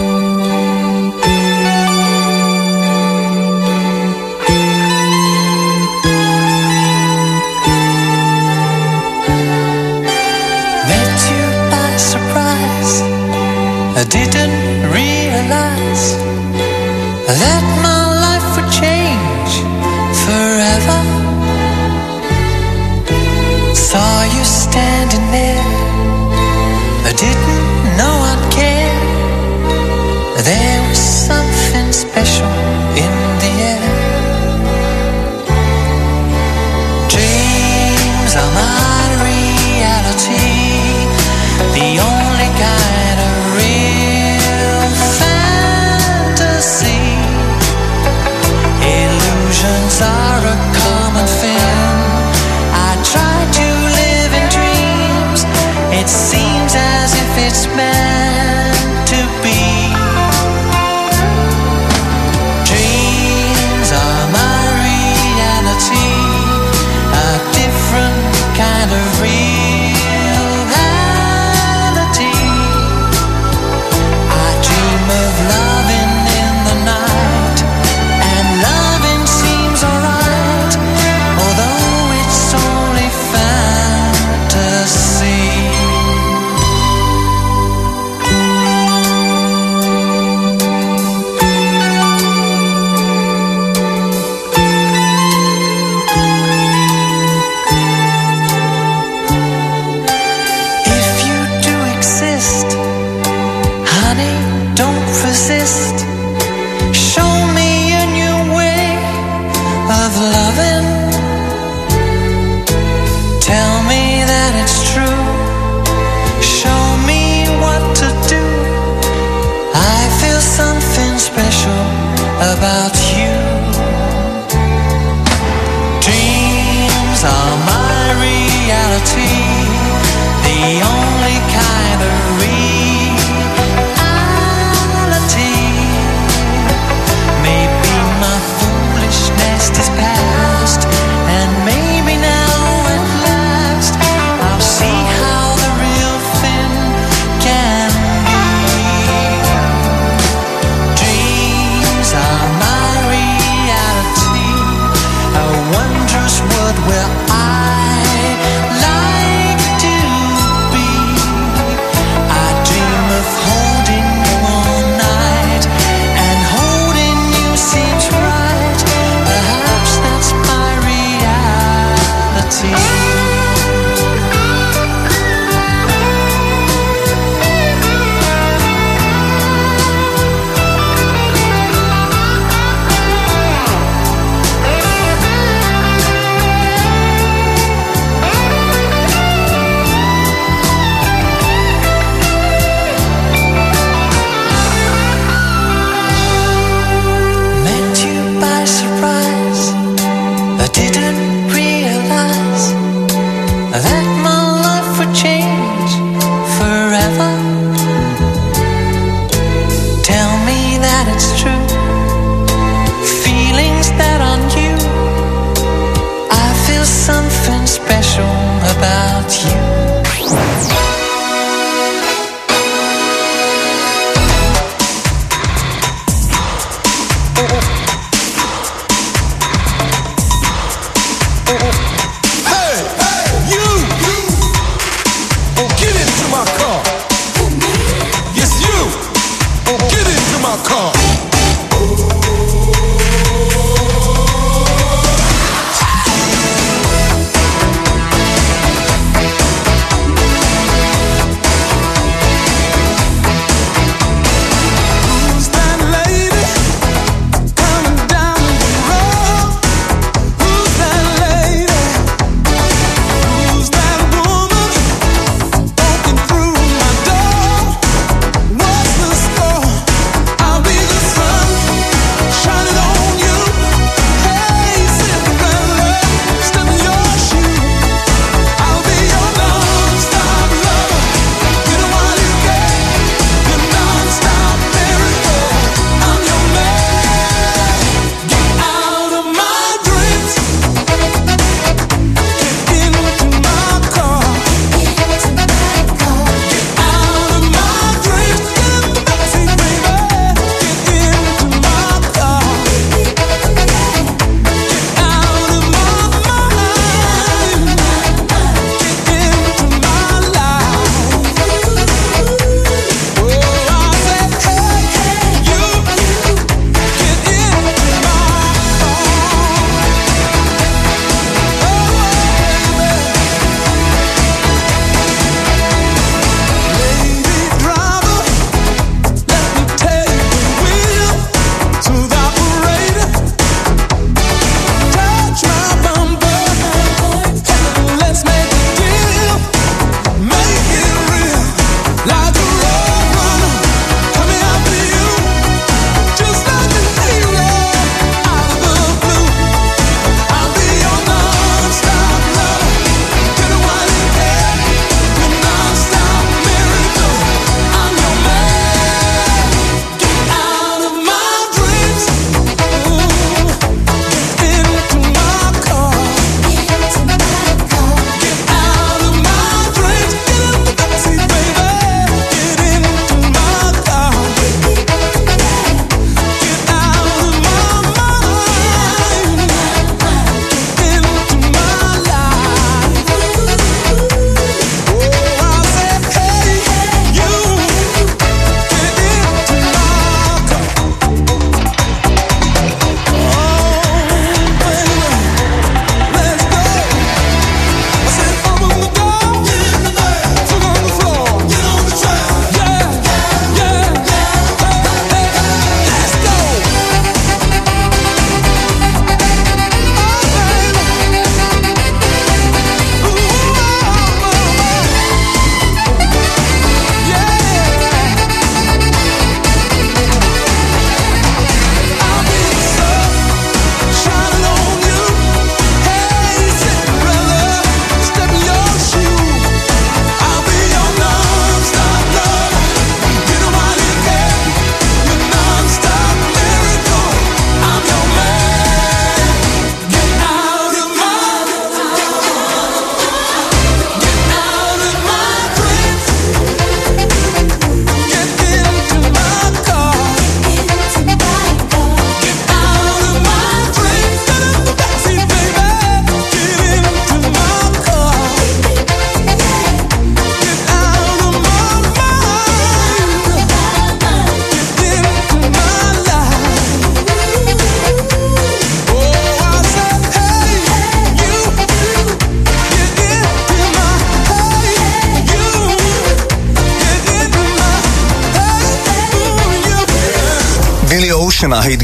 I didn't realize that garbage man.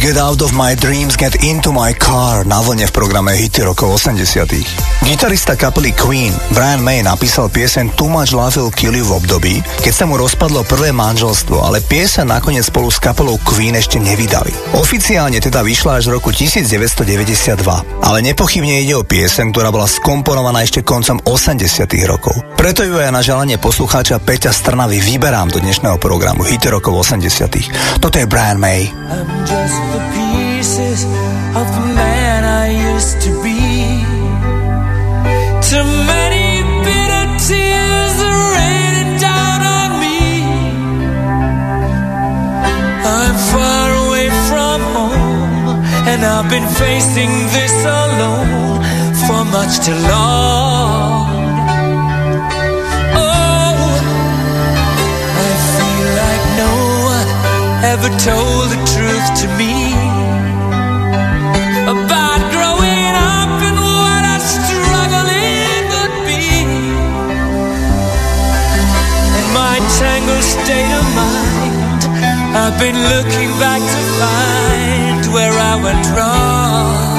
Get Out of My Dreams, Get Into My Car na vlne v programe Hity rokov 80 Gitarista kapely Queen Brian May napísal pieseň Too Much Love Will Kill You v období, keď sa mu rozpadlo prvé manželstvo, ale pieseň nakoniec spolu s kapelou Queen ešte nevydali. Oficiálne teda vyšla až v roku 1992, ale nepochybne ide o pieseň, ktorá bola skomponovaná ešte koncom 80 rokov. Preto ju aj na želanie poslucháča Peťa Strnavy vyberám do dnešného programu Hity rokov 80 Toto je Brian May. I'm just the pieces of the man I used to be. Too many bitter tears are raining down on me. I'm far away from home, and I've been facing this alone for much too long. Ever told the truth to me about growing up and what a struggle it would be. In my tangled state of mind, I've been looking back to find where I went wrong.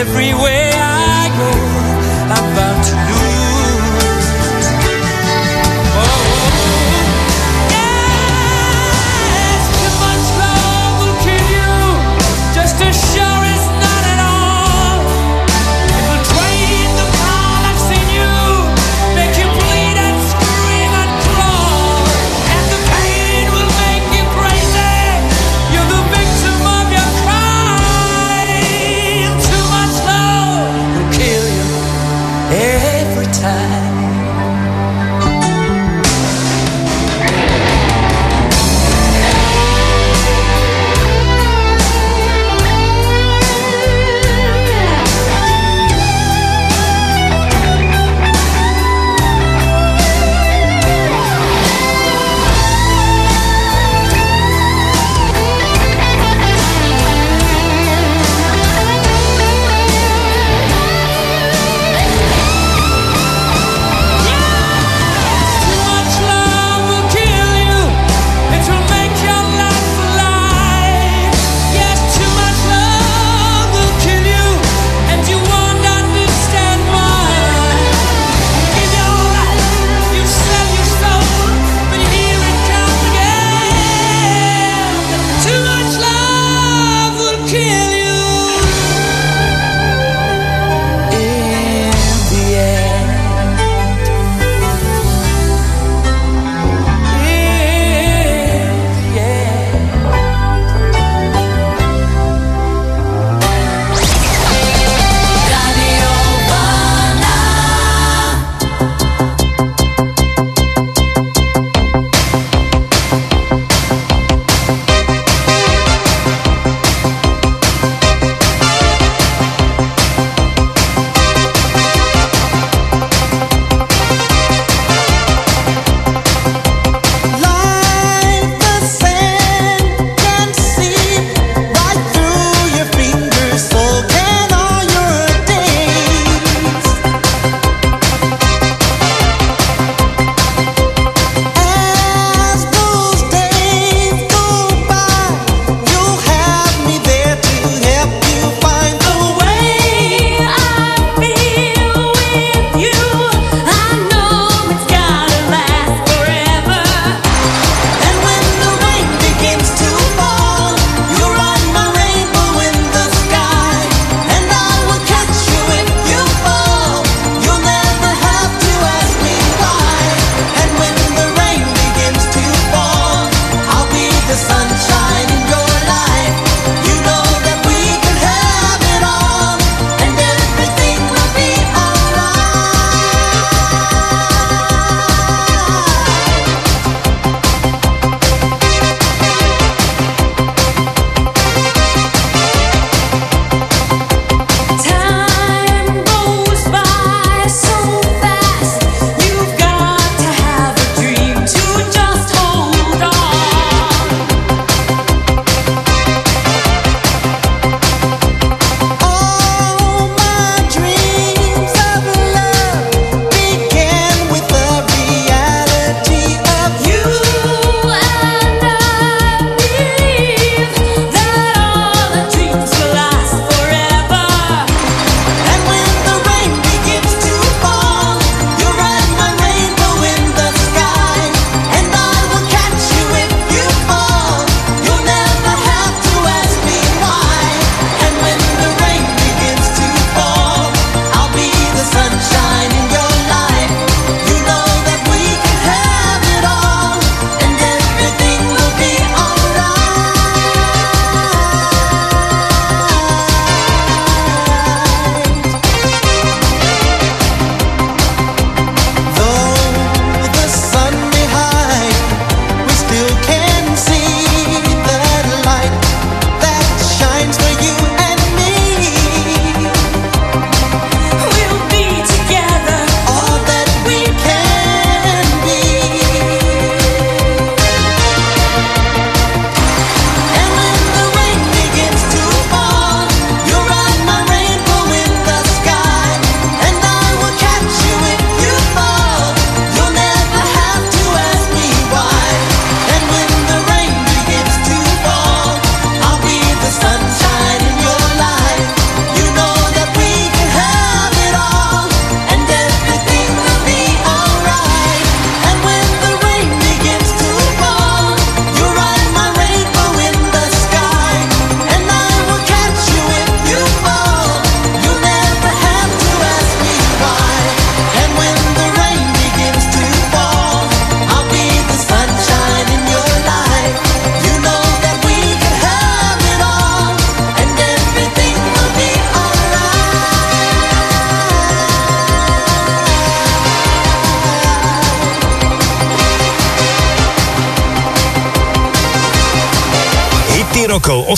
everywhere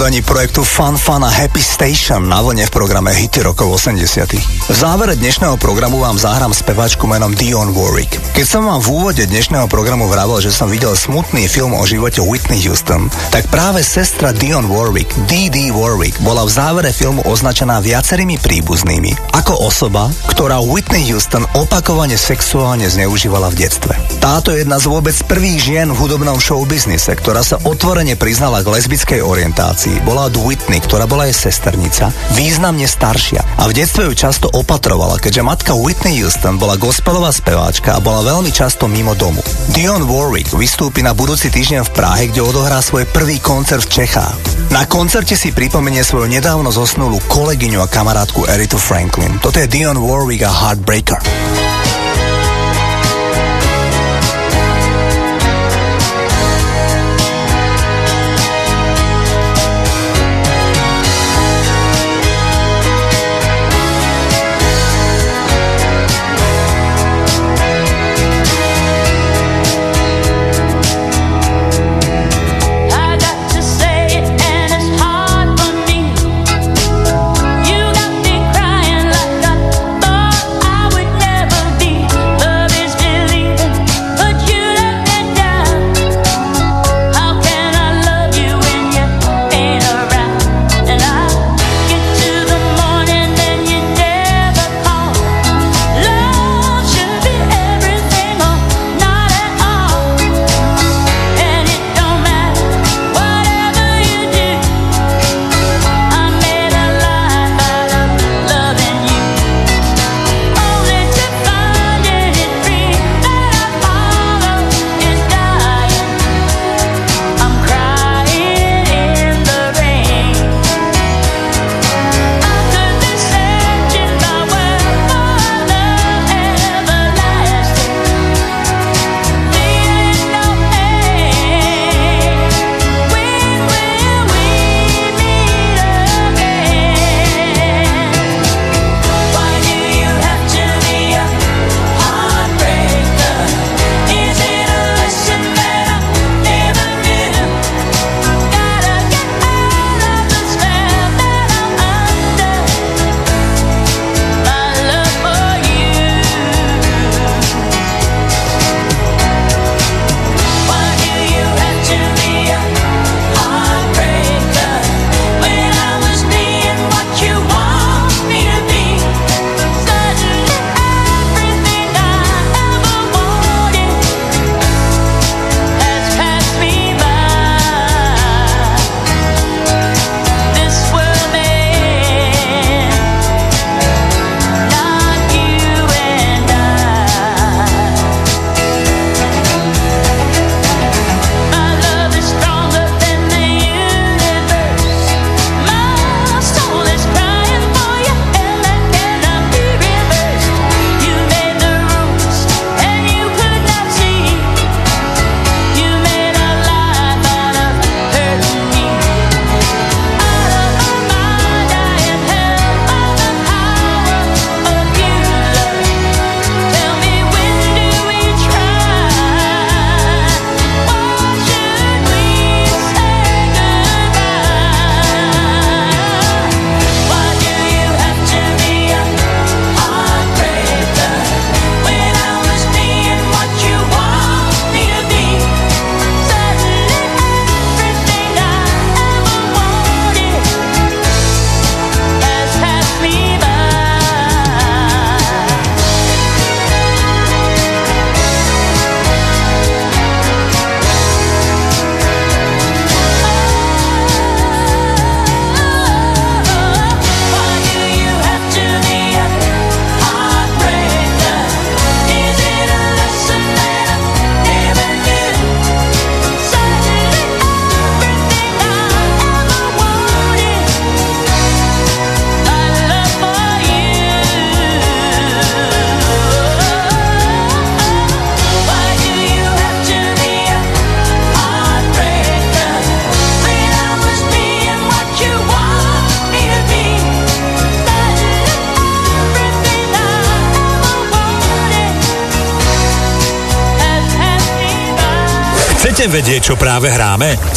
Podaní projektu Fun Fun a Happy Station na vlne v programe Hity rokov 80. V závere dnešného programu vám zahrám speváčku menom Dion Warwick. Keď som vám v úvode dnešného programu vravel, že som videl smutný film o živote Whitney Houston, tak práve sestra Dion Warwick, D.D. Warwick, bola v závere filmu označená viacerými príbuznými ako osoba, ktorá Whitney Houston opakovane sexuálne zneužívala v detstve. Táto je jedna z vôbec prvých žien v hudobnom showbiznise, ktorá sa otvorene priznala k lesbickej orientácii, bola Whitney, ktorá bola jej sesternica, významne staršia a v detstve ju často opatrovala, keďže matka Whitney Houston bola gospelová speváčka a bola veľmi často mimo domu. Dion Warwick vystúpi na budúci týždeň v Prahe, kde odohrá svoj prvý koncert v Čechách. Na koncerte si pripomenie svoju nedávno zosnulú kolegyňu a kamarátku Eritu Franklin. Toto je Dion Warwick a Heartbreaker.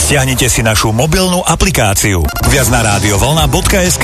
Stiahnite si našu mobilnú aplikáciu. Viac na radiovolna.sk